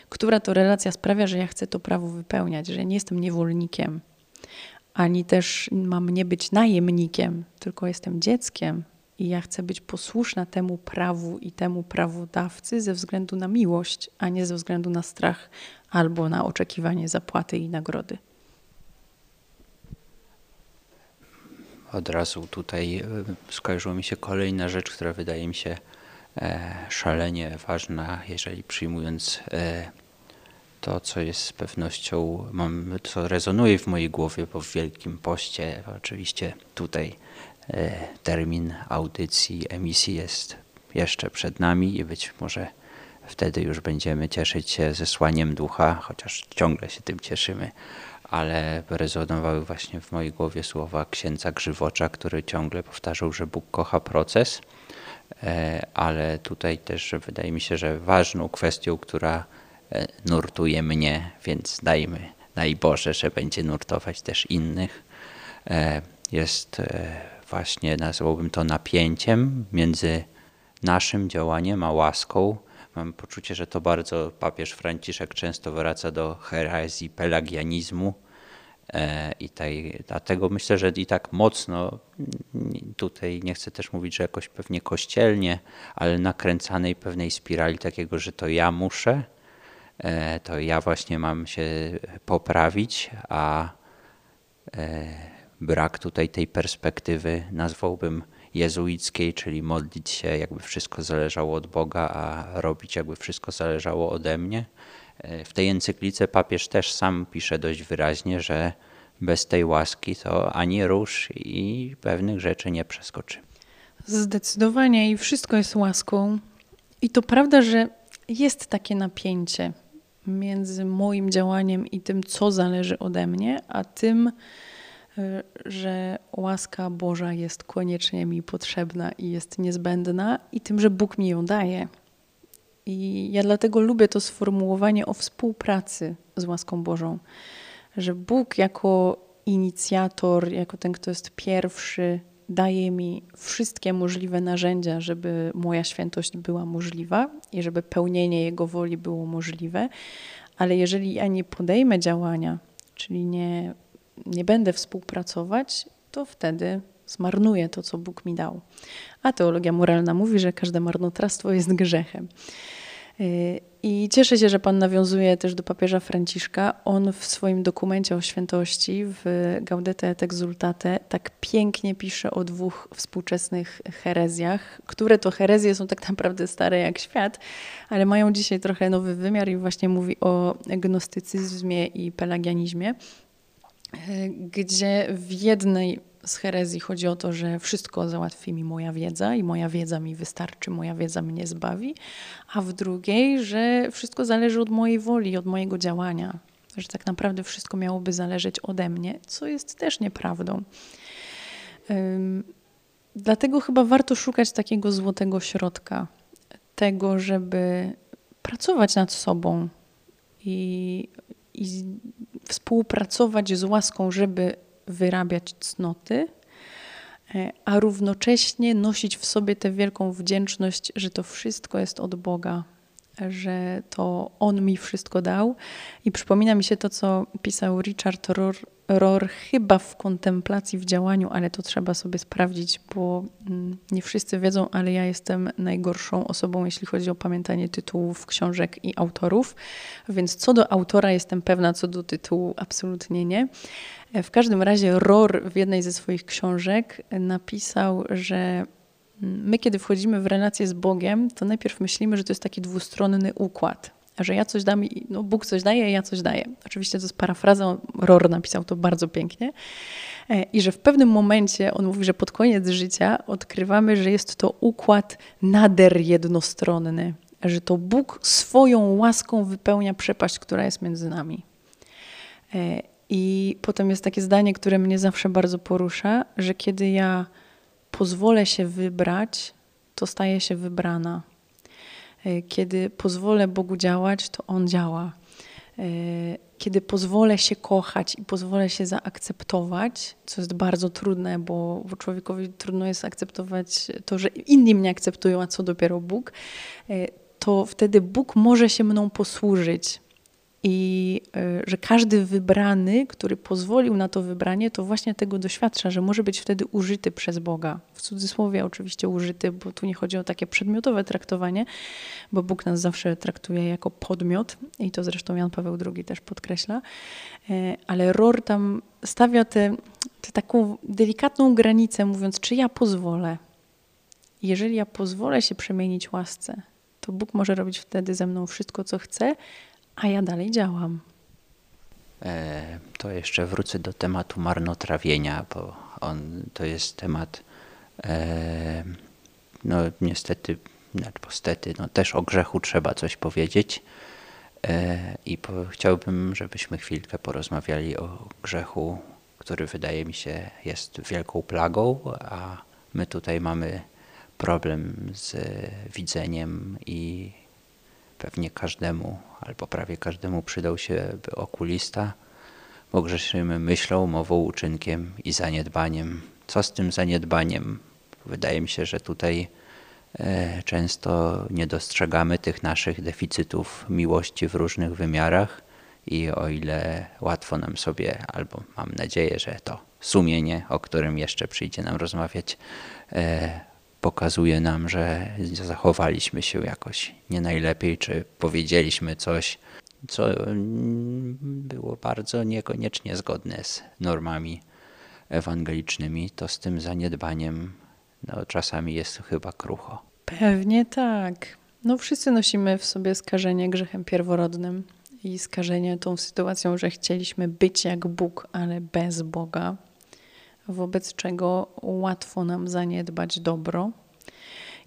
która to relacja sprawia, że ja chcę to prawo wypełniać, że nie jestem niewolnikiem, ani też mam nie być najemnikiem, tylko jestem dzieckiem i ja chcę być posłuszna temu prawu i temu prawodawcy ze względu na miłość, a nie ze względu na strach albo na oczekiwanie zapłaty i nagrody. Od razu tutaj e, skojarzyła mi się kolejna rzecz, która wydaje mi się e, szalenie ważna, jeżeli przyjmując e, to, co jest z pewnością, co rezonuje w mojej głowie, w Wielkim Poście oczywiście tutaj termin audycji, emisji jest jeszcze przed nami i być może wtedy już będziemy cieszyć się zesłaniem ducha, chociaż ciągle się tym cieszymy, ale rezonowały właśnie w mojej głowie słowa księdza Grzywocza, który ciągle powtarzał, że Bóg kocha proces, e, ale tutaj też wydaje mi się, że ważną kwestią, która e, nurtuje mnie, więc dajmy, daj Boże, że będzie nurtować też innych, e, jest właśnie, nazwałbym to napięciem między naszym działaniem a łaską, Mam poczucie, że to bardzo papież Franciszek często wraca do herezji pelagianizmu. E, I tej, dlatego myślę, że i tak mocno tutaj nie chcę też mówić, że jakoś pewnie kościelnie, ale nakręcanej pewnej spirali takiego, że to ja muszę, e, to ja właśnie mam się poprawić, a e, brak tutaj tej perspektywy nazwałbym jezuickiej, czyli modlić się, jakby wszystko zależało od Boga, a robić, jakby wszystko zależało ode mnie. E, w tej encyklice papież też sam pisze dość wyraźnie, że bez tej łaski to ani rusz i pewnych rzeczy nie przeskoczy. Zdecydowanie i wszystko jest łaską. I to prawda, że jest takie napięcie między moim działaniem i tym, co zależy ode mnie, a tym, że łaska Boża jest koniecznie mi potrzebna i jest niezbędna, i tym, że Bóg mi ją daje. I ja dlatego lubię to sformułowanie o współpracy z łaską Bożą, że Bóg jako inicjator, jako ten, kto jest pierwszy, daje mi wszystkie możliwe narzędzia, żeby moja świętość była możliwa i żeby pełnienie Jego woli było możliwe. Ale jeżeli ja nie podejmę działania, czyli nie, nie będę współpracować, to wtedy zmarnuję to, co Bóg mi dał. A teologia moralna mówi, że każde marnotrawstwo jest grzechem. Y, I cieszę się, że Pan nawiązuje też do papieża Franciszka. On w swoim dokumencie o świętości w Gaudete et Exultate tak pięknie pisze o dwóch współczesnych herezjach, które to herezje są tak naprawdę stare jak świat, ale mają dzisiaj trochę nowy wymiar i właśnie mówi o gnostycyzmie i pelagianizmie, gdzie w jednej z herezji chodzi o to, że wszystko załatwi mi moja wiedza i moja wiedza mi wystarczy, moja wiedza mnie zbawi, a w drugiej, że wszystko zależy od mojej woli, od mojego działania, że tak naprawdę wszystko miałoby zależeć ode mnie, co jest też nieprawdą. Dlatego chyba warto szukać takiego złotego środka, tego, żeby pracować nad sobą i, i współpracować z łaską, żeby wyrabiać cnoty, e, a równocześnie nosić w sobie tę wielką wdzięczność, że to wszystko jest od Boga, że to On mi wszystko dał. I przypomina mi się to, co pisał Richard Rohr, Rohr chyba w kontemplacji w działaniu, ale to trzeba sobie sprawdzić, bo mm, nie wszyscy wiedzą, ale ja jestem najgorszą osobą, jeśli chodzi o pamiętanie tytułów książek i autorów. Więc co do autora jestem pewna, co do tytułu absolutnie nie. W każdym razie Rohr w jednej ze swoich książek napisał, że my, kiedy wchodzimy w relację z Bogiem, to najpierw myślimy, że to jest taki dwustronny układ, że ja coś dam, no Bóg coś daje, ja coś daję. Oczywiście to jest parafraza, Rohr napisał to bardzo pięknie. E, I że w pewnym momencie, on mówi, że pod koniec życia odkrywamy, że jest to układ nader jednostronny, że to Bóg swoją łaską wypełnia przepaść, która jest między nami. E, I potem jest takie zdanie, które mnie zawsze bardzo porusza, że kiedy ja pozwolę się wybrać, to staję się wybrana. E, kiedy pozwolę Bogu działać, to On działa. E, kiedy pozwolę się kochać i pozwolę się zaakceptować, co jest bardzo trudne, bo człowiekowi trudno jest akceptować to, że inni mnie akceptują, a co dopiero Bóg, e, to wtedy Bóg może się mną posłużyć i e, że każdy wybrany, który pozwolił na to wybranie, to właśnie tego doświadcza, że może być wtedy użyty przez Boga. W cudzysłowie oczywiście użyty, bo tu nie chodzi o takie przedmiotowe traktowanie, bo Bóg nas zawsze traktuje jako podmiot i to zresztą Jan Paweł II też podkreśla. E, ale Ror tam stawia tę taką delikatną granicę, mówiąc, czy ja pozwolę. Jeżeli ja pozwolę się przemienić łasce, to Bóg może robić wtedy ze mną wszystko, co chce, a ja dalej działam. E, to jeszcze wrócę do tematu marnotrawienia, bo on to jest temat, e, no niestety, niestety, no też o grzechu trzeba coś powiedzieć. E, I po, chciałbym, żebyśmy chwilkę porozmawiali o grzechu, który wydaje mi się jest wielką plagą, a my tutaj mamy problem z widzeniem i pewnie każdemu albo prawie każdemu przydał się okulista, bo grzeszymy myślą, mową, uczynkiem i zaniedbaniem. Co z tym zaniedbaniem? Wydaje mi się, że tutaj e, często nie dostrzegamy tych naszych deficytów miłości w różnych wymiarach i o ile łatwo nam sobie, albo mam nadzieję, że to sumienie, o którym jeszcze przyjdzie nam rozmawiać, e, pokazuje nam, że zachowaliśmy się jakoś nie najlepiej, czy powiedzieliśmy coś, co było bardzo niekoniecznie zgodne z normami ewangelicznymi, to z tym zaniedbaniem no, czasami jest chyba krucho. Pewnie tak. No wszyscy nosimy w sobie skażenie grzechem pierworodnym i skażenie tą sytuacją, że chcieliśmy być jak Bóg, ale bez Boga, wobec czego łatwo nam zaniedbać dobro.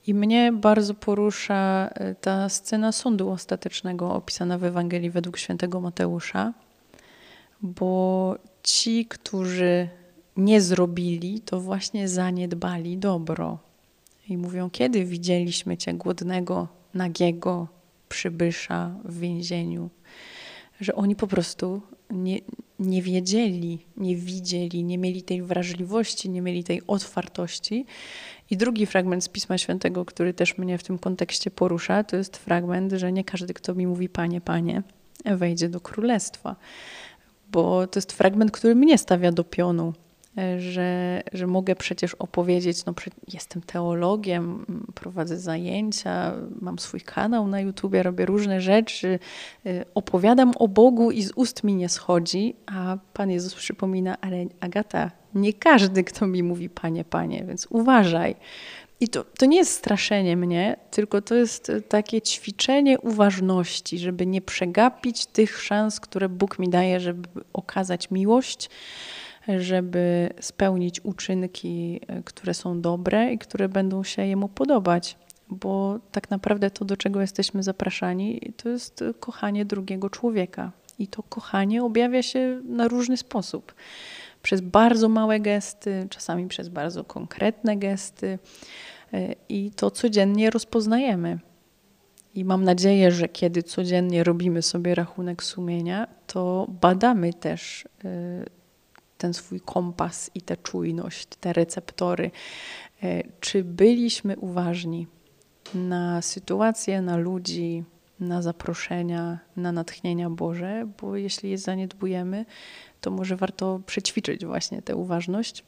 I mnie bardzo porusza e, ta scena sądu ostatecznego opisana w Ewangelii według świętego Mateusza, bo ci, którzy nie zrobili, to właśnie zaniedbali dobro. I mówią, kiedy widzieliśmy Cię głodnego, nagiego, przybysza w więzieniu, że oni po prostu nie, nie wiedzieli, nie widzieli, nie mieli tej wrażliwości, nie mieli tej otwartości. I drugi fragment z Pisma Świętego, który też mnie w tym kontekście porusza, to jest fragment, że nie każdy, kto mi mówi Panie, Panie, wejdzie do królestwa. Bo to jest fragment, który mnie stawia do pionu że, że mogę przecież opowiedzieć, no jestem teologiem, prowadzę zajęcia, mam swój kanał na YouTubie, robię różne rzeczy, y, opowiadam o Bogu i z ust mi nie schodzi, a Pan Jezus przypomina, ale Agata, nie każdy, kto mi mówi Panie, Panie, więc uważaj. I to, to nie jest straszenie mnie, tylko to jest takie ćwiczenie uważności, żeby nie przegapić tych szans, które Bóg mi daje, żeby okazać miłość, żeby spełnić uczynki, e, które są dobre i które będą się Jemu podobać. Bo tak naprawdę to, do czego jesteśmy zapraszani, to jest kochanie drugiego człowieka. I to kochanie objawia się na różny sposób. Przez bardzo małe gesty, czasami przez bardzo konkretne gesty, e, i to codziennie rozpoznajemy. I mam nadzieję, że kiedy codziennie robimy sobie rachunek sumienia, to badamy też e, ten swój kompas i tę czujność, te receptory. E, czy byliśmy uważni na sytuacje, na ludzi, na zaproszenia, na natchnienia Boże, bo jeśli je zaniedbujemy, to może warto przećwiczyć właśnie tę uważność.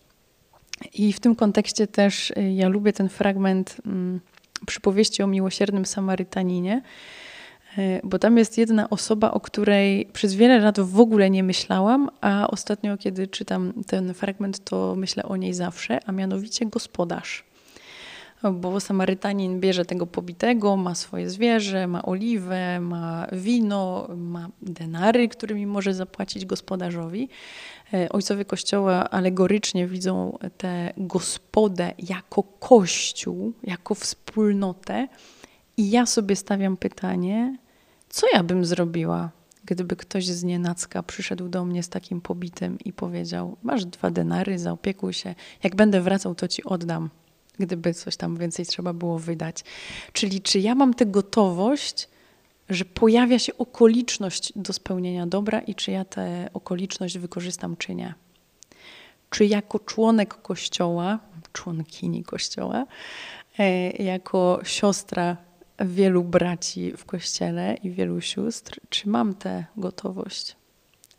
I w tym kontekście też e, ja lubię ten fragment mm, przypowieści o miłosiernym Samarytaninie, bo tam jest jedna osoba, o której przez wiele lat w ogóle nie myślałam, a ostatnio, kiedy czytam ten fragment, to myślę o niej zawsze, a mianowicie gospodarz. Bo Samarytanin bierze tego pobitego, ma swoje zwierzę, ma oliwę, ma wino, ma denary, którymi może zapłacić gospodarzowi. E, ojcowie Kościoła alegorycznie widzą tę gospodę jako kościół, jako wspólnotę. I ja sobie stawiam pytanie, co ja bym zrobiła, gdyby ktoś z nienacka przyszedł do mnie z takim pobitem i powiedział: Masz dwa denary, zaopiekuj się, jak będę wracał, to ci oddam, gdyby coś tam więcej trzeba było wydać. Czyli czy ja mam tę gotowość, że pojawia się okoliczność do spełnienia dobra i czy ja tę okoliczność wykorzystam, czy nie. Czy jako członek kościoła, członkini kościoła, e, jako siostra wielu braci w kościele i wielu sióstr, czy mam tę gotowość,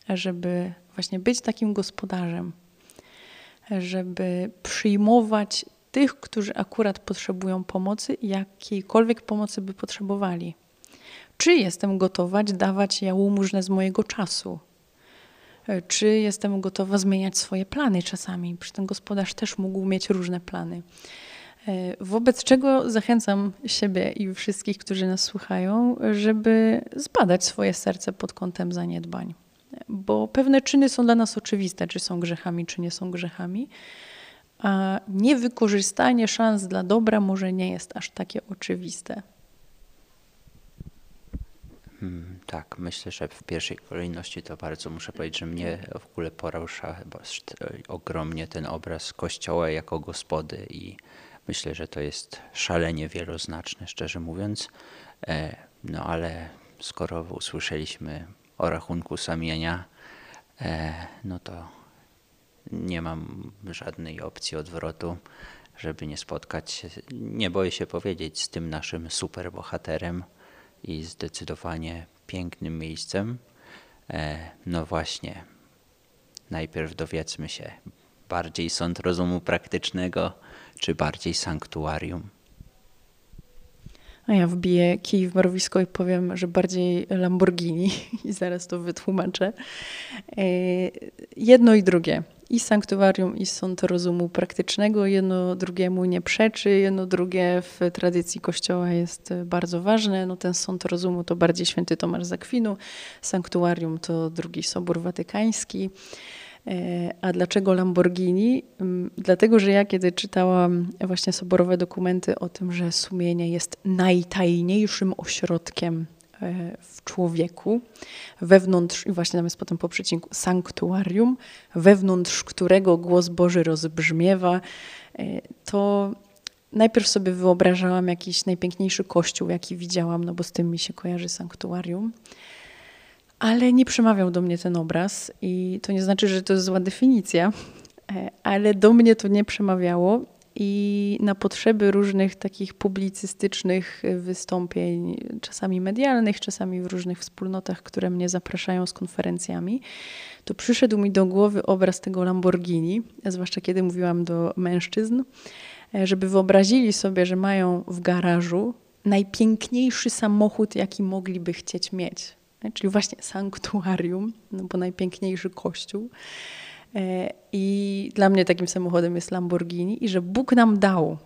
żeby właśnie być takim gospodarzem, żeby przyjmować tych, którzy akurat potrzebują pomocy, jakiejkolwiek pomocy by potrzebowali. Czy jestem gotowa dawać jałmużnę z mojego czasu? Czy jestem gotowa zmieniać swoje plany czasami? Przecież ten gospodarz też mógł mieć różne plany. E, wobec czego zachęcam siebie i wszystkich, którzy nas słuchają, żeby zbadać swoje serce pod kątem zaniedbań. Bo pewne czyny są dla nas oczywiste, czy są grzechami, czy nie są grzechami, a niewykorzystanie szans dla dobra może nie jest aż takie oczywiste. Hmm, tak, myślę, że w pierwszej kolejności to bardzo muszę powiedzieć, że mnie w ogóle porusza ogromnie ten obraz Kościoła jako gospody i Myślę, że to jest szalenie wieloznaczne, szczerze mówiąc. E, no ale skoro usłyszeliśmy o rachunku samienia, e, no to nie mam żadnej opcji odwrotu, żeby nie spotkać się, nie boję się powiedzieć, z tym naszym superbohaterem i zdecydowanie pięknym miejscem. E, no właśnie, najpierw dowiedzmy się bardziej sąd rozumu praktycznego, czy bardziej sanktuarium? A ja wbiję kij w mrowisko i powiem, że bardziej Lamborghini i zaraz to wytłumaczę. E, jedno i drugie. i sanktuarium, i sąd rozumu praktycznego. Jedno drugiemu nie przeczy, jedno drugie w tradycji Kościoła jest bardzo ważne. No, ten sąd rozumu to bardziej święty Tomasz Zakwinu, sanktuarium to drugi Sobór Watykański. E, a dlaczego Lamborghini? Mm, dlatego, że ja kiedy czytałam właśnie soborowe dokumenty o tym, że sumienie jest najtajniejszym ośrodkiem e, w człowieku, wewnątrz, i właśnie tam jest potem po przecinku, sanktuarium, wewnątrz którego głos Boży rozbrzmiewa, e, to najpierw sobie wyobrażałam jakiś najpiękniejszy kościół, jaki widziałam, no bo z tym mi się kojarzy sanktuarium ale nie przemawiał do mnie ten obraz i to nie znaczy, że to jest zła definicja, e, ale do mnie to nie przemawiało i na potrzeby różnych takich publicystycznych wystąpień, czasami medialnych, czasami w różnych wspólnotach, które mnie zapraszają z konferencjami, to przyszedł mi do głowy obraz tego Lamborghini, zwłaszcza kiedy mówiłam do mężczyzn, e, żeby wyobrazili sobie, że mają w garażu najpiękniejszy samochód, jaki mogliby chcieć mieć czyli właśnie sanktuarium, no bo najpiękniejszy kościół. E, I dla mnie takim samochodem jest Lamborghini i że Bóg nam dał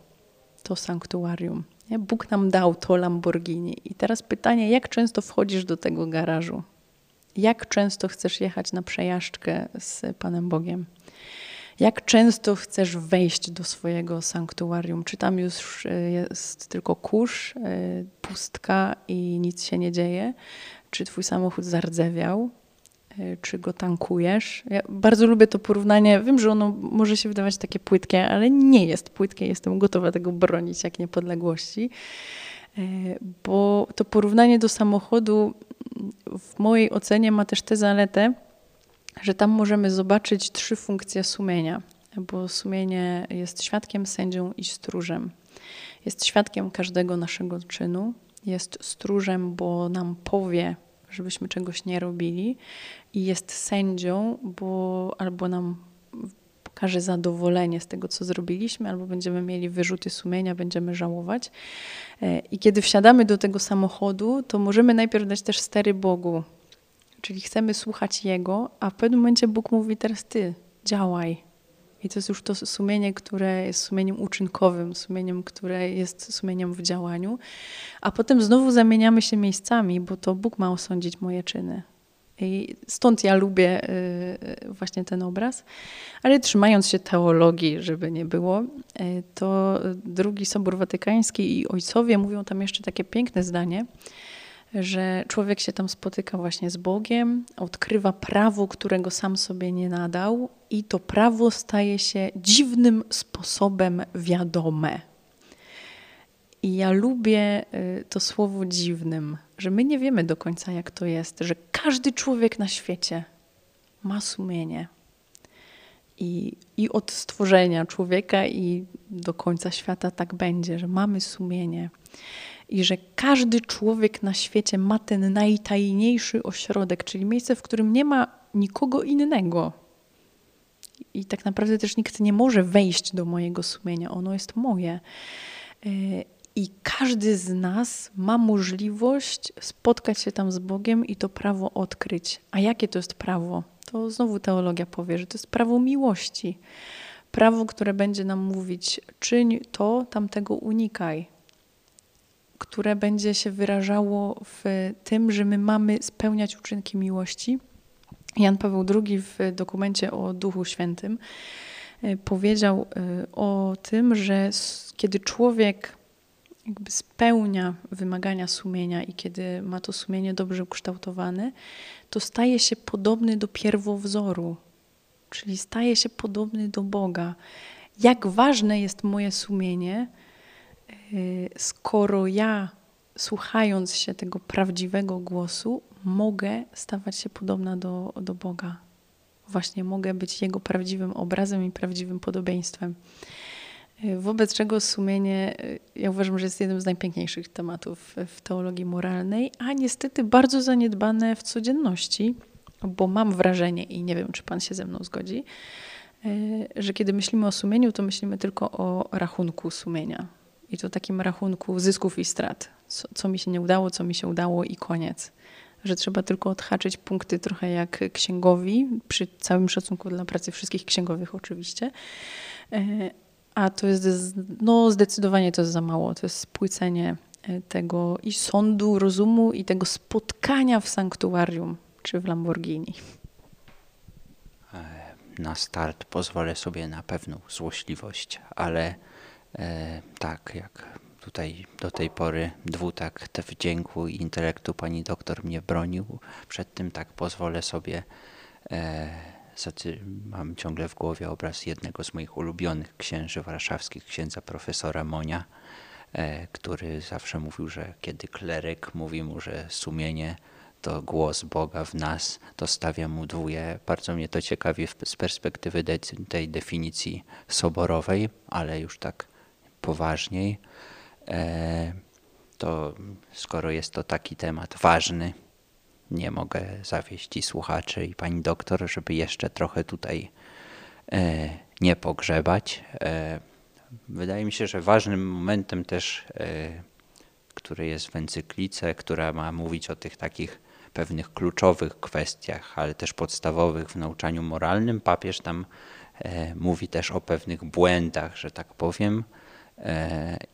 to sanktuarium. Nie? Bóg nam dał to Lamborghini. I teraz pytanie, jak często wchodzisz do tego garażu? Jak często chcesz jechać na przejażdżkę z Panem Bogiem? Jak często chcesz wejść do swojego sanktuarium? Czy tam już e, jest tylko kurz, e, pustka i nic się nie dzieje? Czy twój samochód zardzewiał, e, czy go tankujesz. Ja bardzo lubię to porównanie. Wiem, że ono może się wydawać takie płytkie, ale nie jest płytkie. Jestem gotowa tego bronić jak niepodległości. E, bo to porównanie do samochodu w mojej ocenie ma też tę zaletę, że tam możemy zobaczyć trzy funkcje sumienia, bo sumienie jest świadkiem, sędzią i stróżem. Jest świadkiem każdego naszego czynu, jest stróżem, bo nam powie, żebyśmy czegoś nie robili, i jest sędzią, bo albo nam pokaże zadowolenie z tego, co zrobiliśmy, albo będziemy mieli wyrzuty sumienia, będziemy żałować. E, I kiedy wsiadamy do tego samochodu, to możemy najpierw dać też stery Bogu, czyli chcemy słuchać Jego, a w pewnym momencie Bóg mówi: Teraz ty, działaj, i to jest już to sumienie, które jest sumieniem uczynkowym, sumieniem, które jest sumieniem w działaniu. A potem znowu zamieniamy się miejscami, bo to Bóg ma osądzić moje czyny. I stąd ja lubię y, właśnie ten obraz. Ale trzymając się teologii, żeby nie było, y, to drugi Sobór Watykański i ojcowie mówią tam jeszcze takie piękne zdanie, że człowiek się tam spotyka właśnie z Bogiem, odkrywa prawo, którego sam sobie nie nadał, i to prawo staje się dziwnym sposobem wiadome. I ja lubię y, to słowo dziwnym, że my nie wiemy do końca, jak to jest, że każdy człowiek na świecie ma sumienie. I, I od stworzenia człowieka i do końca świata tak będzie, że mamy sumienie i że każdy człowiek na świecie ma ten najtajniejszy ośrodek, czyli miejsce, w którym nie ma nikogo innego. I tak naprawdę też nikt nie może wejść do mojego sumienia, ono jest moje. E, I każdy z nas ma możliwość spotkać się tam z Bogiem i to prawo odkryć. A jakie to jest prawo? To znowu teologia powie, że to jest prawo miłości. Prawo, które będzie nam mówić: czyń to, tamtego unikaj które będzie się wyrażało w tym, że my mamy spełniać uczynki miłości. Jan Paweł II w dokumencie o Duchu Świętym e, powiedział e, o tym, że kiedy człowiek jakby spełnia wymagania sumienia i kiedy ma to sumienie dobrze ukształtowane, to staje się podobny do pierwowzoru, czyli staje się podobny do Boga. Jak ważne jest moje sumienie, skoro ja, słuchając się tego prawdziwego głosu, mogę stawać się podobna do, do Boga. Właśnie mogę być Jego prawdziwym obrazem i prawdziwym podobieństwem. Y, wobec czego sumienie, y, ja uważam, że jest jednym z najpiękniejszych tematów w teologii moralnej, a niestety bardzo zaniedbane w codzienności, bo mam wrażenie, i nie wiem, czy Pan się ze mną zgodzi, że kiedy myślimy o sumieniu, to myślimy tylko o rachunku sumienia i to takim rachunku zysków i strat. Co, co, mi się nie udało, co mi się udało i koniec. że trzeba tylko odhaczyć punkty trochę jak księgowi, przy całym szacunku dla pracy wszystkich księgowych oczywiście. E, a to jest, no zdecydowanie to jest za mało, to jest spłycenie e, tego i sądu rozumu i tego spotkania w sanktuarium czy w Lamborghini. E, na start pozwolę sobie na pewną złośliwość, ale tak, jak tutaj do tej pory dwutakt wdzięku i intelektu pani doktor mnie bronił, przed tym tak pozwolę sobie, e, mam ciągle w głowie obraz jednego z moich ulubionych księży warszawskich, księdza profesora Monia, e, który zawsze mówił, że kiedy kleryk mówi mu, że sumienie to głos Boga w nas, to stawia mu dwóje. Bardzo mnie to ciekawi z perspektywy tej definicji soborowej, ale już tak poważniej. E, to skoro jest to taki temat ważny, nie mogę zawieść i słuchaczy i pani doktor, żeby jeszcze trochę tutaj e, nie pogrzebać. E, wydaje mi się, że ważnym momentem też, który jest w encyklice, która ma mówić o tych takich pewnych kluczowych kwestiach, ale też podstawowych w nauczaniu moralnym, papież tam mówi też o pewnych błędach, że tak powiem,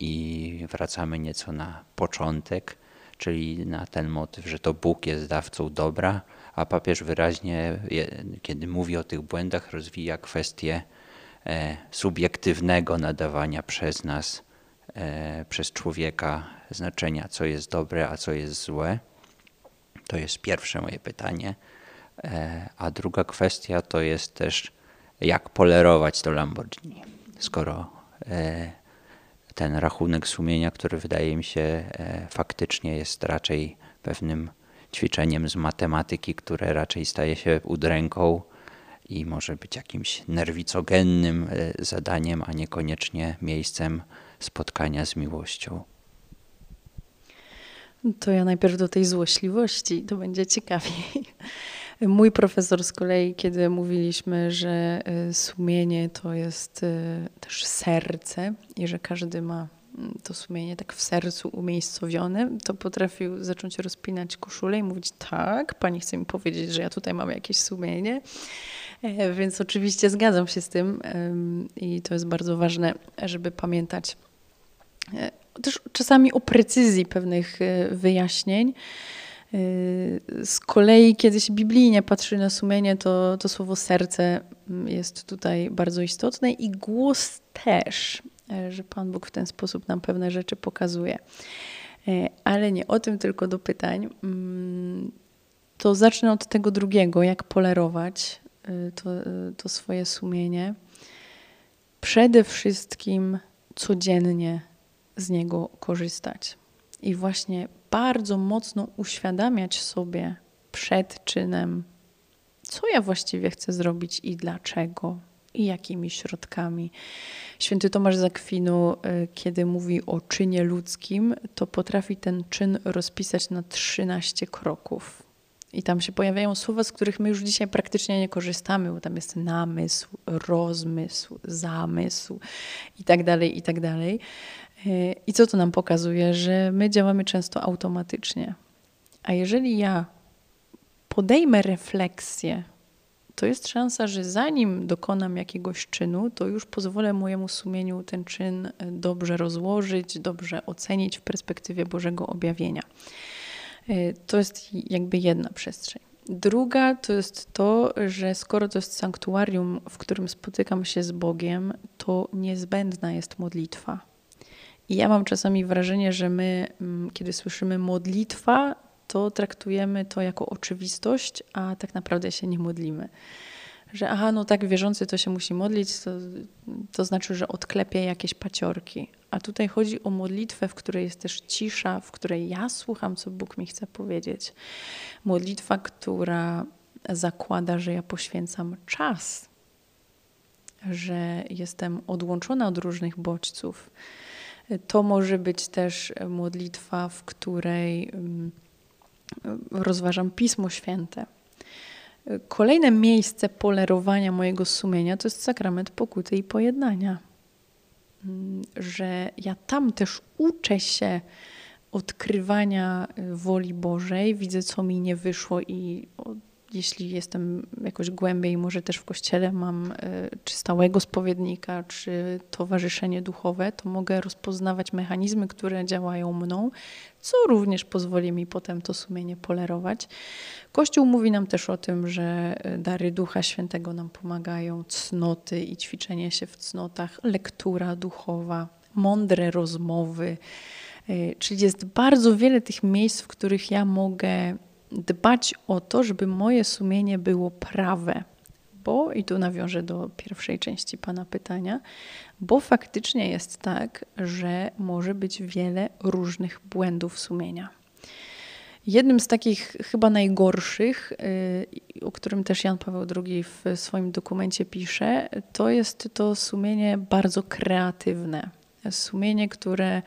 i wracamy nieco na początek, czyli na ten motyw, że to Bóg jest dawcą dobra, a papież wyraźnie, kiedy mówi o tych błędach, rozwija kwestię e, subiektywnego nadawania przez nas, e, przez człowieka znaczenia, co jest dobre, a co jest złe. To jest pierwsze moje pytanie. A druga kwestia to jest też, jak polerować to Lamborghini, skoro ten rachunek sumienia, który wydaje mi się e, faktycznie jest raczej pewnym ćwiczeniem z matematyki, które raczej staje się udręką i może być jakimś nerwicogennym e, zadaniem, a niekoniecznie miejscem spotkania z miłością. To ja najpierw do tej złośliwości, to będzie ciekawiej. Mój profesor z kolei, kiedy mówiliśmy, że y, sumienie to jest y, też serce i że każdy ma mm, to sumienie tak w sercu umiejscowione, to potrafił zacząć rozpinać koszulę i mówić: Tak, pani chce mi powiedzieć, że ja tutaj mam jakieś sumienie. E, więc oczywiście zgadzam się z tym i to jest bardzo ważne, żeby pamiętać e, też czasami o precyzji pewnych e, wyjaśnień. Y, z kolei, kiedy się biblijnie patrzy na sumienie, to, to słowo serce mm, jest tutaj bardzo istotne i głos też, e, że Pan Bóg w ten sposób nam pewne rzeczy pokazuje. E, ale nie o tym, tylko do pytań. Mm, to zacznę od tego drugiego, jak polerować y, to, y, to swoje sumienie. Przede wszystkim codziennie z niego korzystać. I właśnie bardzo mocno uświadamiać sobie przed czynem, co ja właściwie chcę zrobić i dlaczego, i jakimi środkami. Święty Tomasz Zakwinu, y, kiedy mówi o czynie ludzkim, to potrafi ten czyn rozpisać na 13 kroków. I tam się pojawiają słowa, z których my już dzisiaj praktycznie nie korzystamy, bo tam jest namysł, rozmysł, zamysł i tak dalej, i tak dalej. I co to nam pokazuje? Że my działamy często automatycznie. A jeżeli ja podejmę refleksję, to jest szansa, że zanim dokonam jakiegoś czynu, to już pozwolę mojemu sumieniu ten czyn dobrze rozłożyć, dobrze ocenić w perspektywie Bożego objawienia. To jest jakby jedna przestrzeń. Druga to jest to, że skoro to jest sanktuarium, w którym spotykam się z Bogiem, to niezbędna jest modlitwa. Ja mam czasami wrażenie, że my, mm, kiedy słyszymy modlitwa, to traktujemy to jako oczywistość, a tak naprawdę się nie modlimy. Że aha, no tak, wierzący to się musi modlić, to, to znaczy, że odklepie jakieś paciorki. A tutaj chodzi o modlitwę, w której jest też cisza, w której ja słucham, co Bóg mi chce powiedzieć. Modlitwa, która zakłada, że ja poświęcam czas, że jestem odłączona od różnych bodźców to może być też modlitwa, w której mm, rozważam Pismo Święte. Kolejne miejsce polerowania mojego sumienia to jest sakrament pokuty i pojednania. Mm, że ja tam też uczę się odkrywania woli Bożej, widzę, co mi nie wyszło i jeśli jestem jakoś głębiej, może też w kościele mam e, czy stałego spowiednika, czy towarzyszenie duchowe, to mogę rozpoznawać mechanizmy, które działają mną, co również pozwoli mi potem to sumienie polerować. Kościół mówi nam też o tym, że e, dary Ducha Świętego nam pomagają, cnoty i ćwiczenie się w cnotach, lektura duchowa, mądre rozmowy. E, czyli jest bardzo wiele tych miejsc, w których ja mogę dbać o to, żeby moje sumienie było prawe. Bo, i tu nawiążę do pierwszej części Pana pytania, bo faktycznie jest tak, że może być wiele różnych błędów sumienia. Jednym z takich chyba najgorszych, y, o którym też Jan Paweł II w swoim dokumencie pisze, to jest to sumienie bardzo kreatywne. Sumienie, które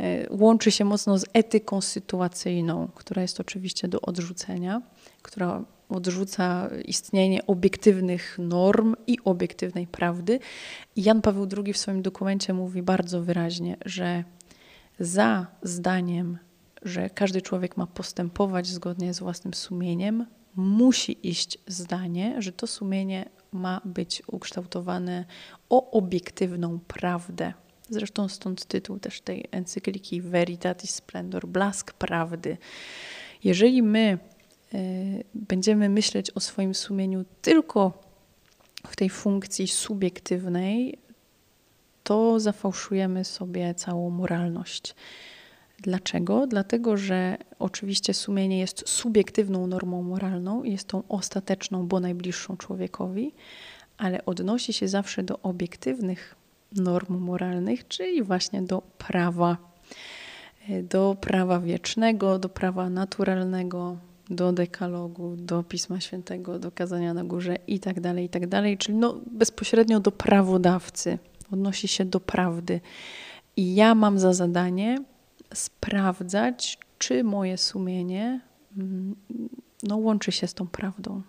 E, łączy się mocno z etyką sytuacyjną, która jest oczywiście do odrzucenia, która odrzuca istnienie obiektywnych norm i obiektywnej prawdy. Jan Paweł II w swoim dokumencie mówi bardzo wyraźnie, że za zdaniem, że każdy człowiek ma postępować zgodnie z własnym sumieniem, musi iść zdanie, że to sumienie ma być ukształtowane o obiektywną prawdę. Zresztą stąd tytuł też tej encykliki Veritatis Splendor, blask prawdy. Jeżeli my y, będziemy myśleć o swoim sumieniu tylko w tej funkcji subiektywnej, to zafałszujemy sobie całą moralność. Dlaczego? Dlatego, że oczywiście sumienie jest subiektywną normą moralną jest tą ostateczną, bo najbliższą człowiekowi, ale odnosi się zawsze do obiektywnych norm moralnych, czyli właśnie do prawa, e, do prawa wiecznego, do prawa naturalnego, do dekalogu, do Pisma Świętego, do kazania na górze i tak dalej, i tak czyli no bezpośrednio do prawodawcy, odnosi się do prawdy. I ja mam za zadanie sprawdzać, czy moje sumienie mm, no, łączy się z tą prawdą,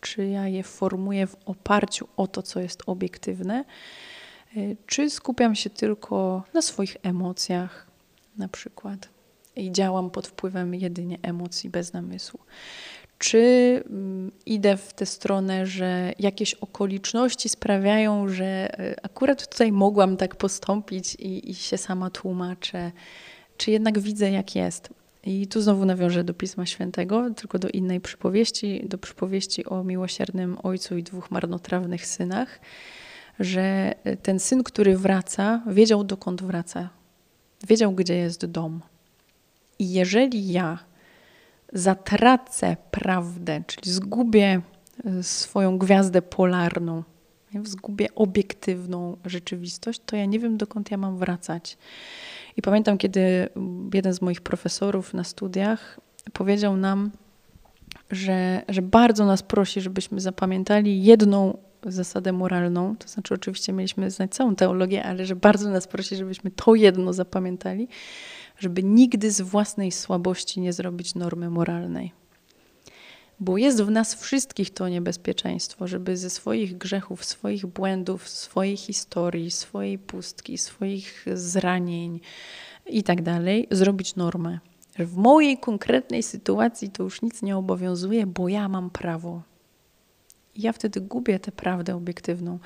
czy ja je formuję w oparciu o to, co jest obiektywne, czy skupiam się tylko na swoich emocjach, na przykład, i działam pod wpływem jedynie emocji bez namysłu? Czy mm, idę w tę stronę, że jakieś okoliczności sprawiają, że y, akurat tutaj mogłam tak postąpić i, i się sama tłumaczę, czy jednak widzę, jak jest? I tu znowu nawiążę do Pisma Świętego, tylko do innej przypowieści, do przypowieści o miłosiernym ojcu i dwóch marnotrawnych synach że ten syn, który wraca, wiedział dokąd wraca, wiedział, gdzie jest dom. I jeżeli ja zatracę prawdę, czyli zgubię e, swoją gwiazdę polarną, zgubię obiektywną rzeczywistość, to ja nie wiem, dokąd ja mam wracać. I pamiętam, kiedy jeden z moich profesorów na studiach powiedział nam, że, że bardzo nas prosi, żebyśmy zapamiętali jedną zasadę moralną, to znaczy oczywiście mieliśmy znać całą teologię, ale że bardzo nas prosi, żebyśmy to jedno zapamiętali, żeby nigdy z własnej słabości nie zrobić normy moralnej. Bo jest w nas wszystkich to niebezpieczeństwo, żeby ze swoich grzechów, swoich błędów, swojej historii, swojej pustki, swoich zranień i tak dalej, zrobić normę. Że w mojej konkretnej sytuacji to już nic nie obowiązuje, bo ja mam prawo. Ja wtedy gubię tę prawdę obiektywną.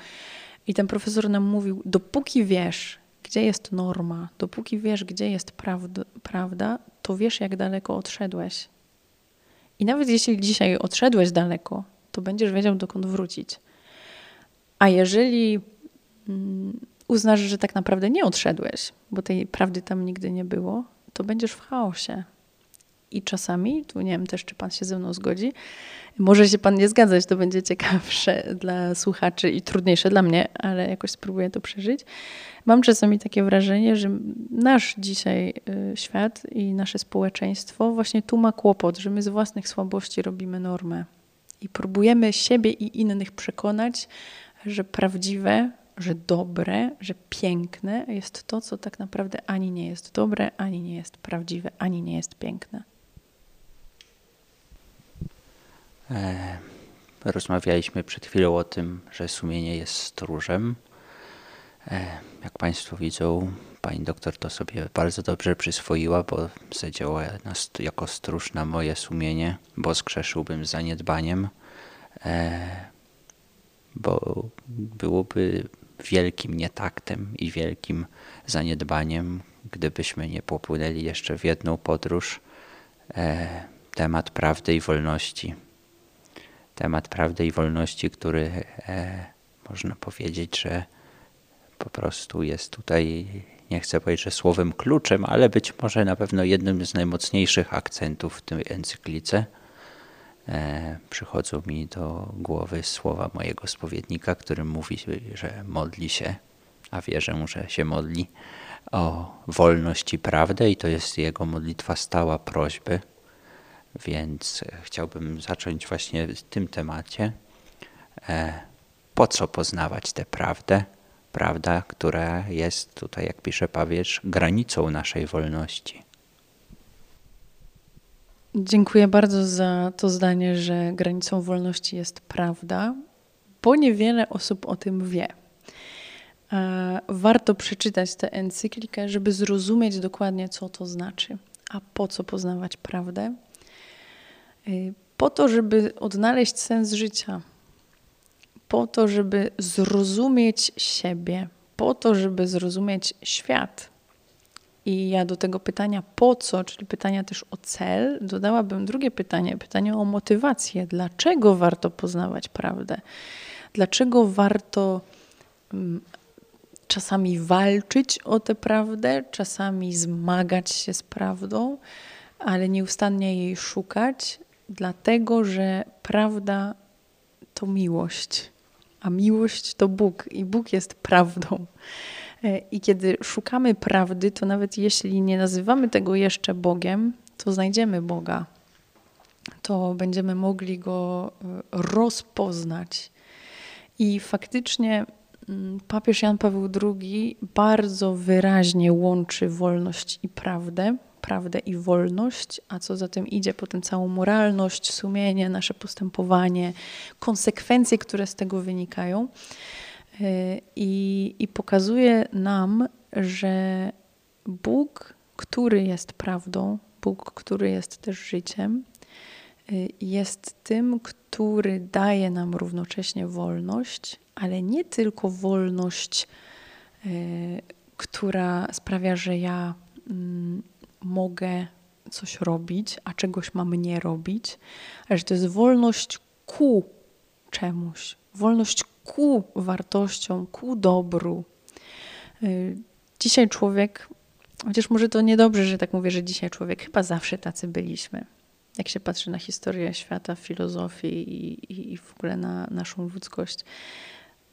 I ten profesor nam mówił: dopóki wiesz, gdzie jest norma, dopóki wiesz, gdzie jest prawda, prawda, to wiesz, jak daleko odszedłeś. I nawet jeśli dzisiaj odszedłeś daleko, to będziesz wiedział, dokąd wrócić. A jeżeli mm, uznasz, że tak naprawdę nie odszedłeś, bo tej prawdy tam nigdy nie było, to będziesz w chaosie. I czasami, tu nie wiem też, czy Pan się ze mną zgodzi, może się Pan nie zgadzać, to będzie ciekawsze dla słuchaczy i trudniejsze dla mnie, ale jakoś spróbuję to przeżyć. Mam czasami takie wrażenie, że nasz dzisiaj y, świat i nasze społeczeństwo właśnie tu ma kłopot, że my z własnych słabości robimy normę i próbujemy siebie i innych przekonać, że prawdziwe, że dobre, że piękne jest to, co tak naprawdę ani nie jest dobre, ani nie jest prawdziwe, ani nie jest piękne. E, rozmawialiśmy przed chwilą o tym, że sumienie jest stróżem. E, jak Państwo widzą, pani doktor to sobie bardzo dobrze przyswoiła, bo zadziała jako stróż na moje sumienie, bo skrzeszyłbym zaniedbaniem, e, bo byłoby wielkim nietaktem i wielkim zaniedbaniem, gdybyśmy nie popłynęli jeszcze w jedną podróż e, temat prawdy i wolności. Temat prawdy i wolności, który e, można powiedzieć, że po prostu jest tutaj, nie chcę powiedzieć, że słowem kluczem, ale być może na pewno jednym z najmocniejszych akcentów w tej encyklice. E, przychodzą mi do głowy słowa mojego spowiednika, którym mówi, że modli się, a wierzę, że się modli o wolność i prawdę i to jest jego modlitwa stała prośby. Więc chciałbym zacząć właśnie w tym temacie. E, po co poznawać tę prawdę? Prawda, która jest tutaj, jak pisze Pawierz, granicą naszej wolności. Dziękuję bardzo za to zdanie, że granicą wolności jest prawda, bo niewiele osób o tym wie. Warto przeczytać tę encyklikę, żeby zrozumieć dokładnie, co to znaczy. A po co poznawać prawdę? Y, po to, żeby odnaleźć sens życia, po to, żeby zrozumieć siebie, po to, żeby zrozumieć świat. I ja do tego pytania po co, czyli pytania też o cel, dodałabym drugie pytanie, pytanie o motywację. Dlaczego warto poznawać prawdę? Dlaczego warto um, czasami walczyć o tę prawdę, czasami zmagać się z prawdą, ale nieustannie jej szukać, dlatego że prawda to miłość, a miłość to Bóg i Bóg jest prawdą. E, I kiedy szukamy prawdy, to nawet jeśli nie nazywamy tego jeszcze Bogiem, to znajdziemy Boga. To będziemy mogli go e, rozpoznać. I faktycznie mm, papież Jan Paweł II bardzo wyraźnie łączy wolność i prawdę prawdę i wolność, a co za tym idzie, potem całą moralność, sumienie, nasze postępowanie, konsekwencje, które z tego wynikają. E, I, i pokazuje nam, że Bóg, który jest prawdą, Bóg, który jest też życiem, e, jest tym, który daje nam równocześnie wolność, ale nie tylko wolność, e, która sprawia, że ja mm, mogę coś robić, a czegoś mam nie robić, że to jest wolność ku czemuś, wolność ku wartościom, ku dobru. Y, dzisiaj człowiek, chociaż może to niedobrze, że tak mówię, że dzisiaj człowiek, chyba zawsze tacy byliśmy. Jak się patrzy na historię świata, filozofię i, i, i w ogóle na naszą ludzkość,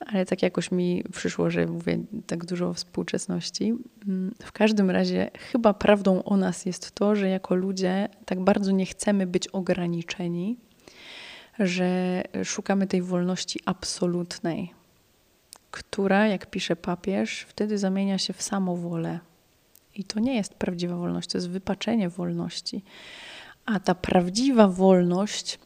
ale tak jakoś mi przyszło, że mówię tak dużo o współczesności. Mm, w każdym razie, chyba prawdą o nas jest to, że jako ludzie tak bardzo nie chcemy być ograniczeni, że szukamy tej wolności absolutnej, która, jak pisze papież, wtedy zamienia się w samowolę. I to nie jest prawdziwa wolność, to jest wypaczenie wolności. A ta prawdziwa wolność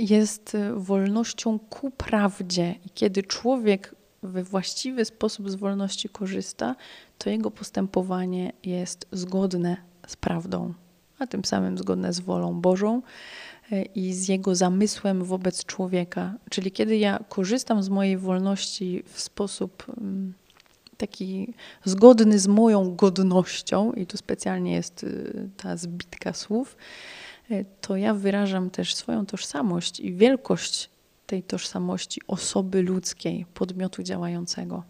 jest wolnością ku prawdzie. I kiedy człowiek we właściwy sposób z wolności korzysta, to jego postępowanie jest zgodne z prawdą, a tym samym zgodne z wolą Bożą e, i z jego zamysłem wobec człowieka. Czyli kiedy ja korzystam z mojej wolności w sposób mm, taki zgodny z moją godnością, i tu specjalnie jest y, ta zbitka słów, to ja wyrażam też swoją tożsamość i wielkość tej tożsamości osoby ludzkiej, podmiotu działającego.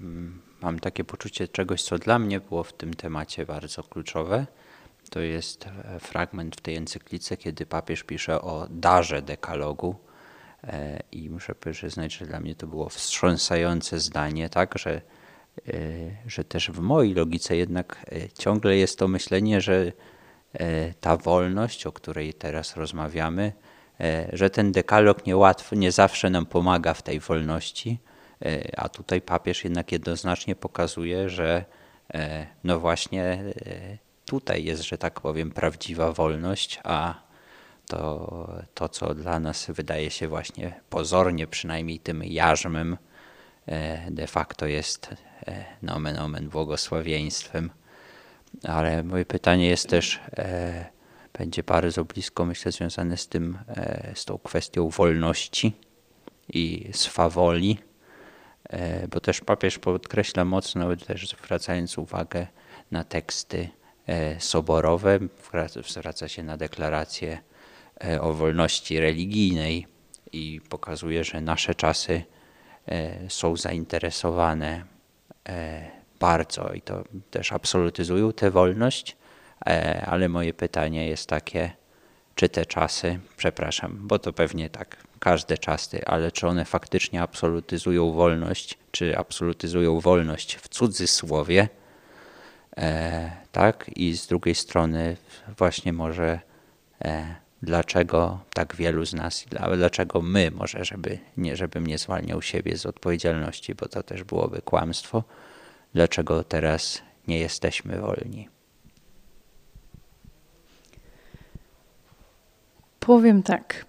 Mm, mam takie poczucie czegoś, co dla mnie było w tym temacie bardzo kluczowe. To jest e, fragment w tej encyklice, kiedy papież pisze o darze dekalogu. E, I muszę przyznać, że dla mnie to było wstrząsające zdanie, tak, że, że też w mojej logice jednak ciągle jest to myślenie, że E, ta wolność, o której teraz rozmawiamy, e, że ten dekalog niełatwo, nie zawsze nam pomaga w tej wolności, e, a tutaj papież jednak jednoznacznie pokazuje, że no właśnie tutaj jest, że tak powiem, prawdziwa wolność, a to, to co dla nas wydaje się właśnie pozornie przynajmniej tym jarzmem, e, de facto jest e, nomen omen błogosławieństwem. Ale moje pytanie jest też, będzie bardzo blisko, myślę, związane z tym, z tą kwestią wolności i swawoli, bo też papież podkreśla mocno, też zwracając uwagę na teksty soborowe, zwraca się na deklarację o wolności religijnej i pokazuje, że nasze czasy e, są zainteresowane e, bardzo i to też absolutyzują tę wolność, e, ale moje pytanie jest takie, czy te czasy, przepraszam, bo to pewnie tak, każde czasy, ale czy one faktycznie absolutyzują wolność, czy absolutyzują wolność w cudzysłowie, tak, i z drugiej strony właśnie może dlaczego tak wielu z nas, dlaczego my, może żeby nie, żebym nie zwalniał siebie z odpowiedzialności, bo to też byłoby kłamstwo, dlaczego teraz nie jesteśmy wolni. Powiem tak.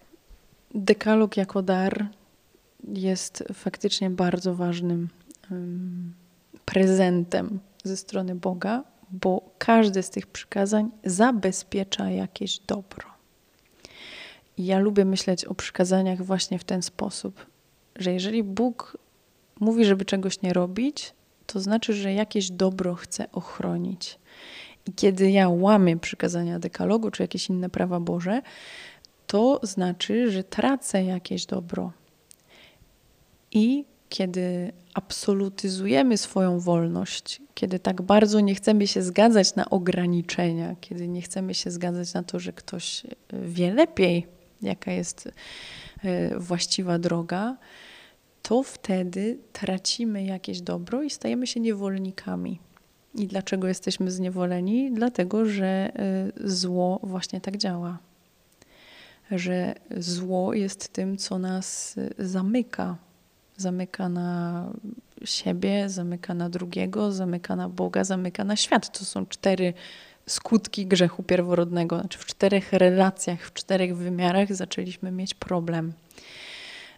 Dekalog jako dar jest faktycznie bardzo ważnym um, prezentem ze strony Boga, bo każde z tych przykazań zabezpiecza jakieś dobro. Ja lubię myśleć o przykazaniach właśnie w ten sposób, że jeżeli Bóg mówi, żeby czegoś nie robić, to znaczy, że jakieś dobro chce ochronić. I kiedy ja łamię przykazania dekalogu czy jakieś inne prawa Boże, to znaczy, że tracę jakieś dobro. I kiedy absolutyzujemy swoją wolność, kiedy tak bardzo nie chcemy się zgadzać na ograniczenia, kiedy nie chcemy się zgadzać na to, że ktoś wie lepiej, jaka jest e, właściwa droga, to wtedy tracimy jakieś dobro i stajemy się niewolnikami. I dlaczego jesteśmy zniewoleni? Dlatego, że e, zło właśnie tak działa. Że zło jest tym, co nas e, zamyka. Zamyka na siebie, zamyka na drugiego, zamyka na Boga, zamyka na świat. To są cztery skutki grzechu pierworodnego. Znaczy w czterech relacjach, w czterech wymiarach zaczęliśmy mieć problem.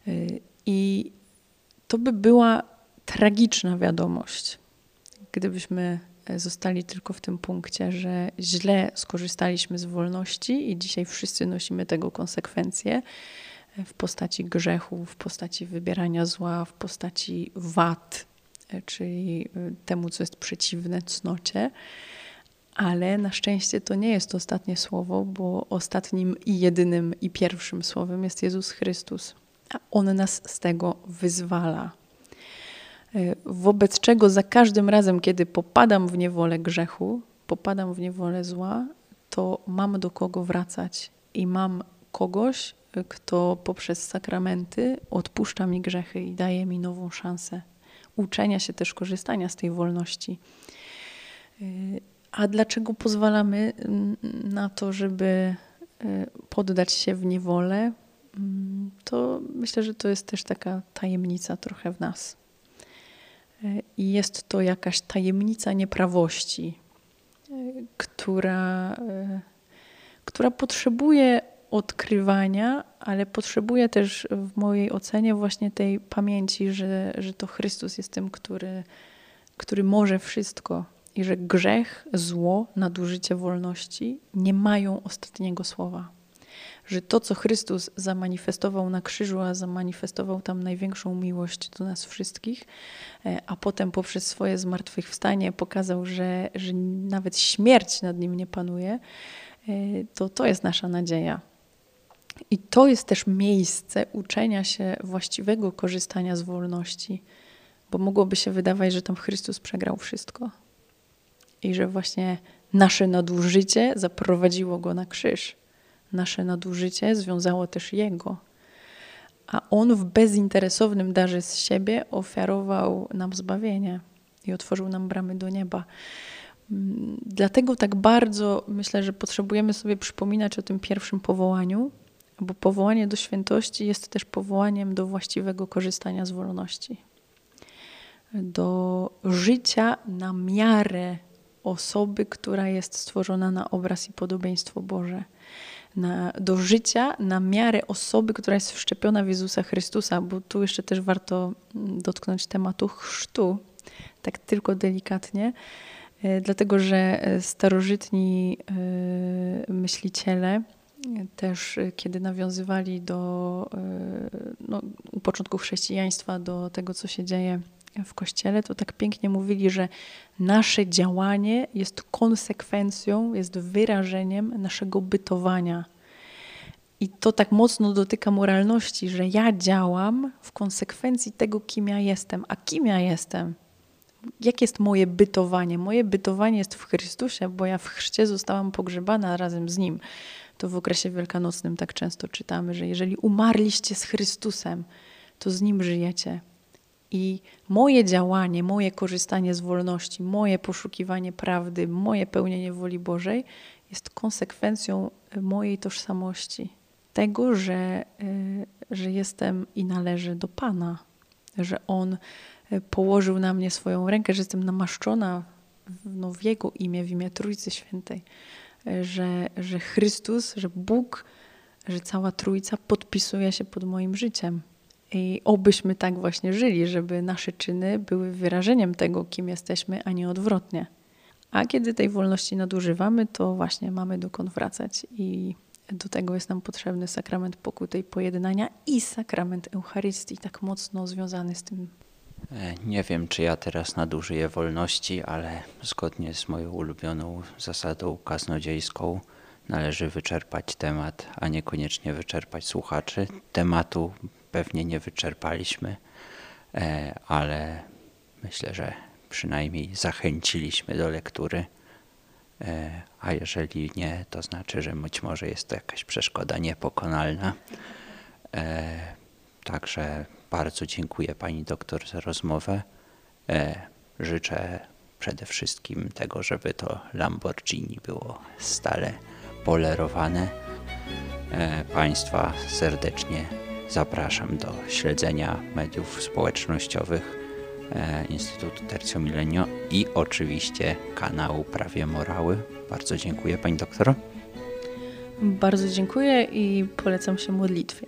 Y, I to by była tragiczna wiadomość, gdybyśmy zostali tylko w tym punkcie, że źle skorzystaliśmy z wolności i dzisiaj wszyscy nosimy tego konsekwencje w postaci grzechu, w postaci wybierania zła, w postaci wad, czyli temu, co jest przeciwne cnocie. Ale na szczęście to nie jest ostatnie słowo, bo ostatnim i jedynym i pierwszym słowem jest Jezus Chrystus. A On nas z tego wyzwala. E, wobec czego za każdym razem, kiedy popadam w niewolę grzechu, popadam w niewolę zła, to mam do kogo wracać i mam kogoś, kto poprzez sakramenty odpuszcza mi grzechy i daje mi nową szansę uczenia się też korzystania z tej wolności. E, a dlaczego pozwalamy na to, żeby e, poddać się w niewolę? Mm, to myślę, że to jest też taka tajemnica trochę w nas. E, I jest to jakaś tajemnica nieprawości, e, która, która potrzebuje odkrywania, ale potrzebuje też w mojej ocenie właśnie tej pamięci, że, że to Chrystus jest tym, który, który może wszystko i że grzech, zło, nadużycie wolności nie mają ostatniego słowa. Że to, co Chrystus zamanifestował na krzyżu, a zamanifestował tam największą miłość do nas wszystkich, e, a potem poprzez swoje zmartwychwstanie pokazał, że, że nawet śmierć nad nim nie panuje, e, to to jest nasza nadzieja. I to jest też miejsce uczenia się właściwego korzystania z wolności, bo mogłoby się wydawać, że tam Chrystus przegrał wszystko i że właśnie nasze nadużycie zaprowadziło go na krzyż. Nasze nadużycie związało też jego. A on w bezinteresownym darze z siebie ofiarował nam zbawienie i otworzył nam bramy do nieba. Dlatego tak bardzo myślę, że potrzebujemy sobie przypominać o tym pierwszym powołaniu, bo powołanie do świętości jest też powołaniem do właściwego korzystania z wolności, do życia na miarę osoby, która jest stworzona na obraz i podobieństwo Boże, na, do życia na miarę osoby, która jest wszczepiona w Jezusa Chrystusa, bo tu jeszcze też warto mm, dotknąć tematu chrztu, tak tylko delikatnie, e, dlatego że e, starożytni e, myśliciele też kiedy nawiązywali do no, u początku chrześcijaństwa do tego, co się dzieje w kościele, to tak pięknie mówili, że nasze działanie jest konsekwencją, jest wyrażeniem naszego bytowania. I to tak mocno dotyka moralności, że ja działam w konsekwencji tego, kim ja jestem. A kim ja jestem? Jakie jest moje bytowanie? Moje bytowanie jest w Chrystusie, bo ja w chrzcie zostałam pogrzebana razem z Nim. To w okresie wielkanocnym tak często czytamy, że jeżeli umarliście z Chrystusem, to z Nim żyjecie. I moje działanie, moje korzystanie z wolności, moje poszukiwanie prawdy, moje pełnienie woli Bożej jest konsekwencją mojej tożsamości. Tego, że, y, że jestem i należę do Pana, że On y, położył na mnie swoją rękę, że jestem namaszczona no, w Jego imię, w imię Trójcy Świętej, y, że, że Chrystus, że Bóg, że cała Trójca podpisuje się pod moim życiem. I obyśmy tak właśnie żyli, żeby nasze czyny były wyrażeniem tego, kim jesteśmy, a nie odwrotnie. A kiedy tej wolności nadużywamy, to właśnie mamy dokąd wracać i do tego jest nam potrzebny sakrament pokuty i pojednania i sakrament Eucharystii, tak mocno związany z tym. E, nie wiem, czy ja teraz nadużyję wolności, ale zgodnie z moją ulubioną zasadą kaznodziejską należy wyczerpać temat, a niekoniecznie wyczerpać słuchaczy. Tematu pewnie nie wyczerpaliśmy, e, ale myślę, że przynajmniej zachęciliśmy do lektury. E, a jeżeli nie, to znaczy, że być może jest to jakaś przeszkoda niepokonalna. E, także bardzo dziękuję Pani doktor za rozmowę. Życzę przede wszystkim tego, żeby to Lamborghini było stale polerowane. Państwa serdecznie zapraszam do śledzenia mediów społecznościowych e, Instytutu Tercio Milenio i oczywiście kanału Prawie Morały. Bardzo dziękuję Pani doktor. Bardzo dziękuję i polecam się modlitwie.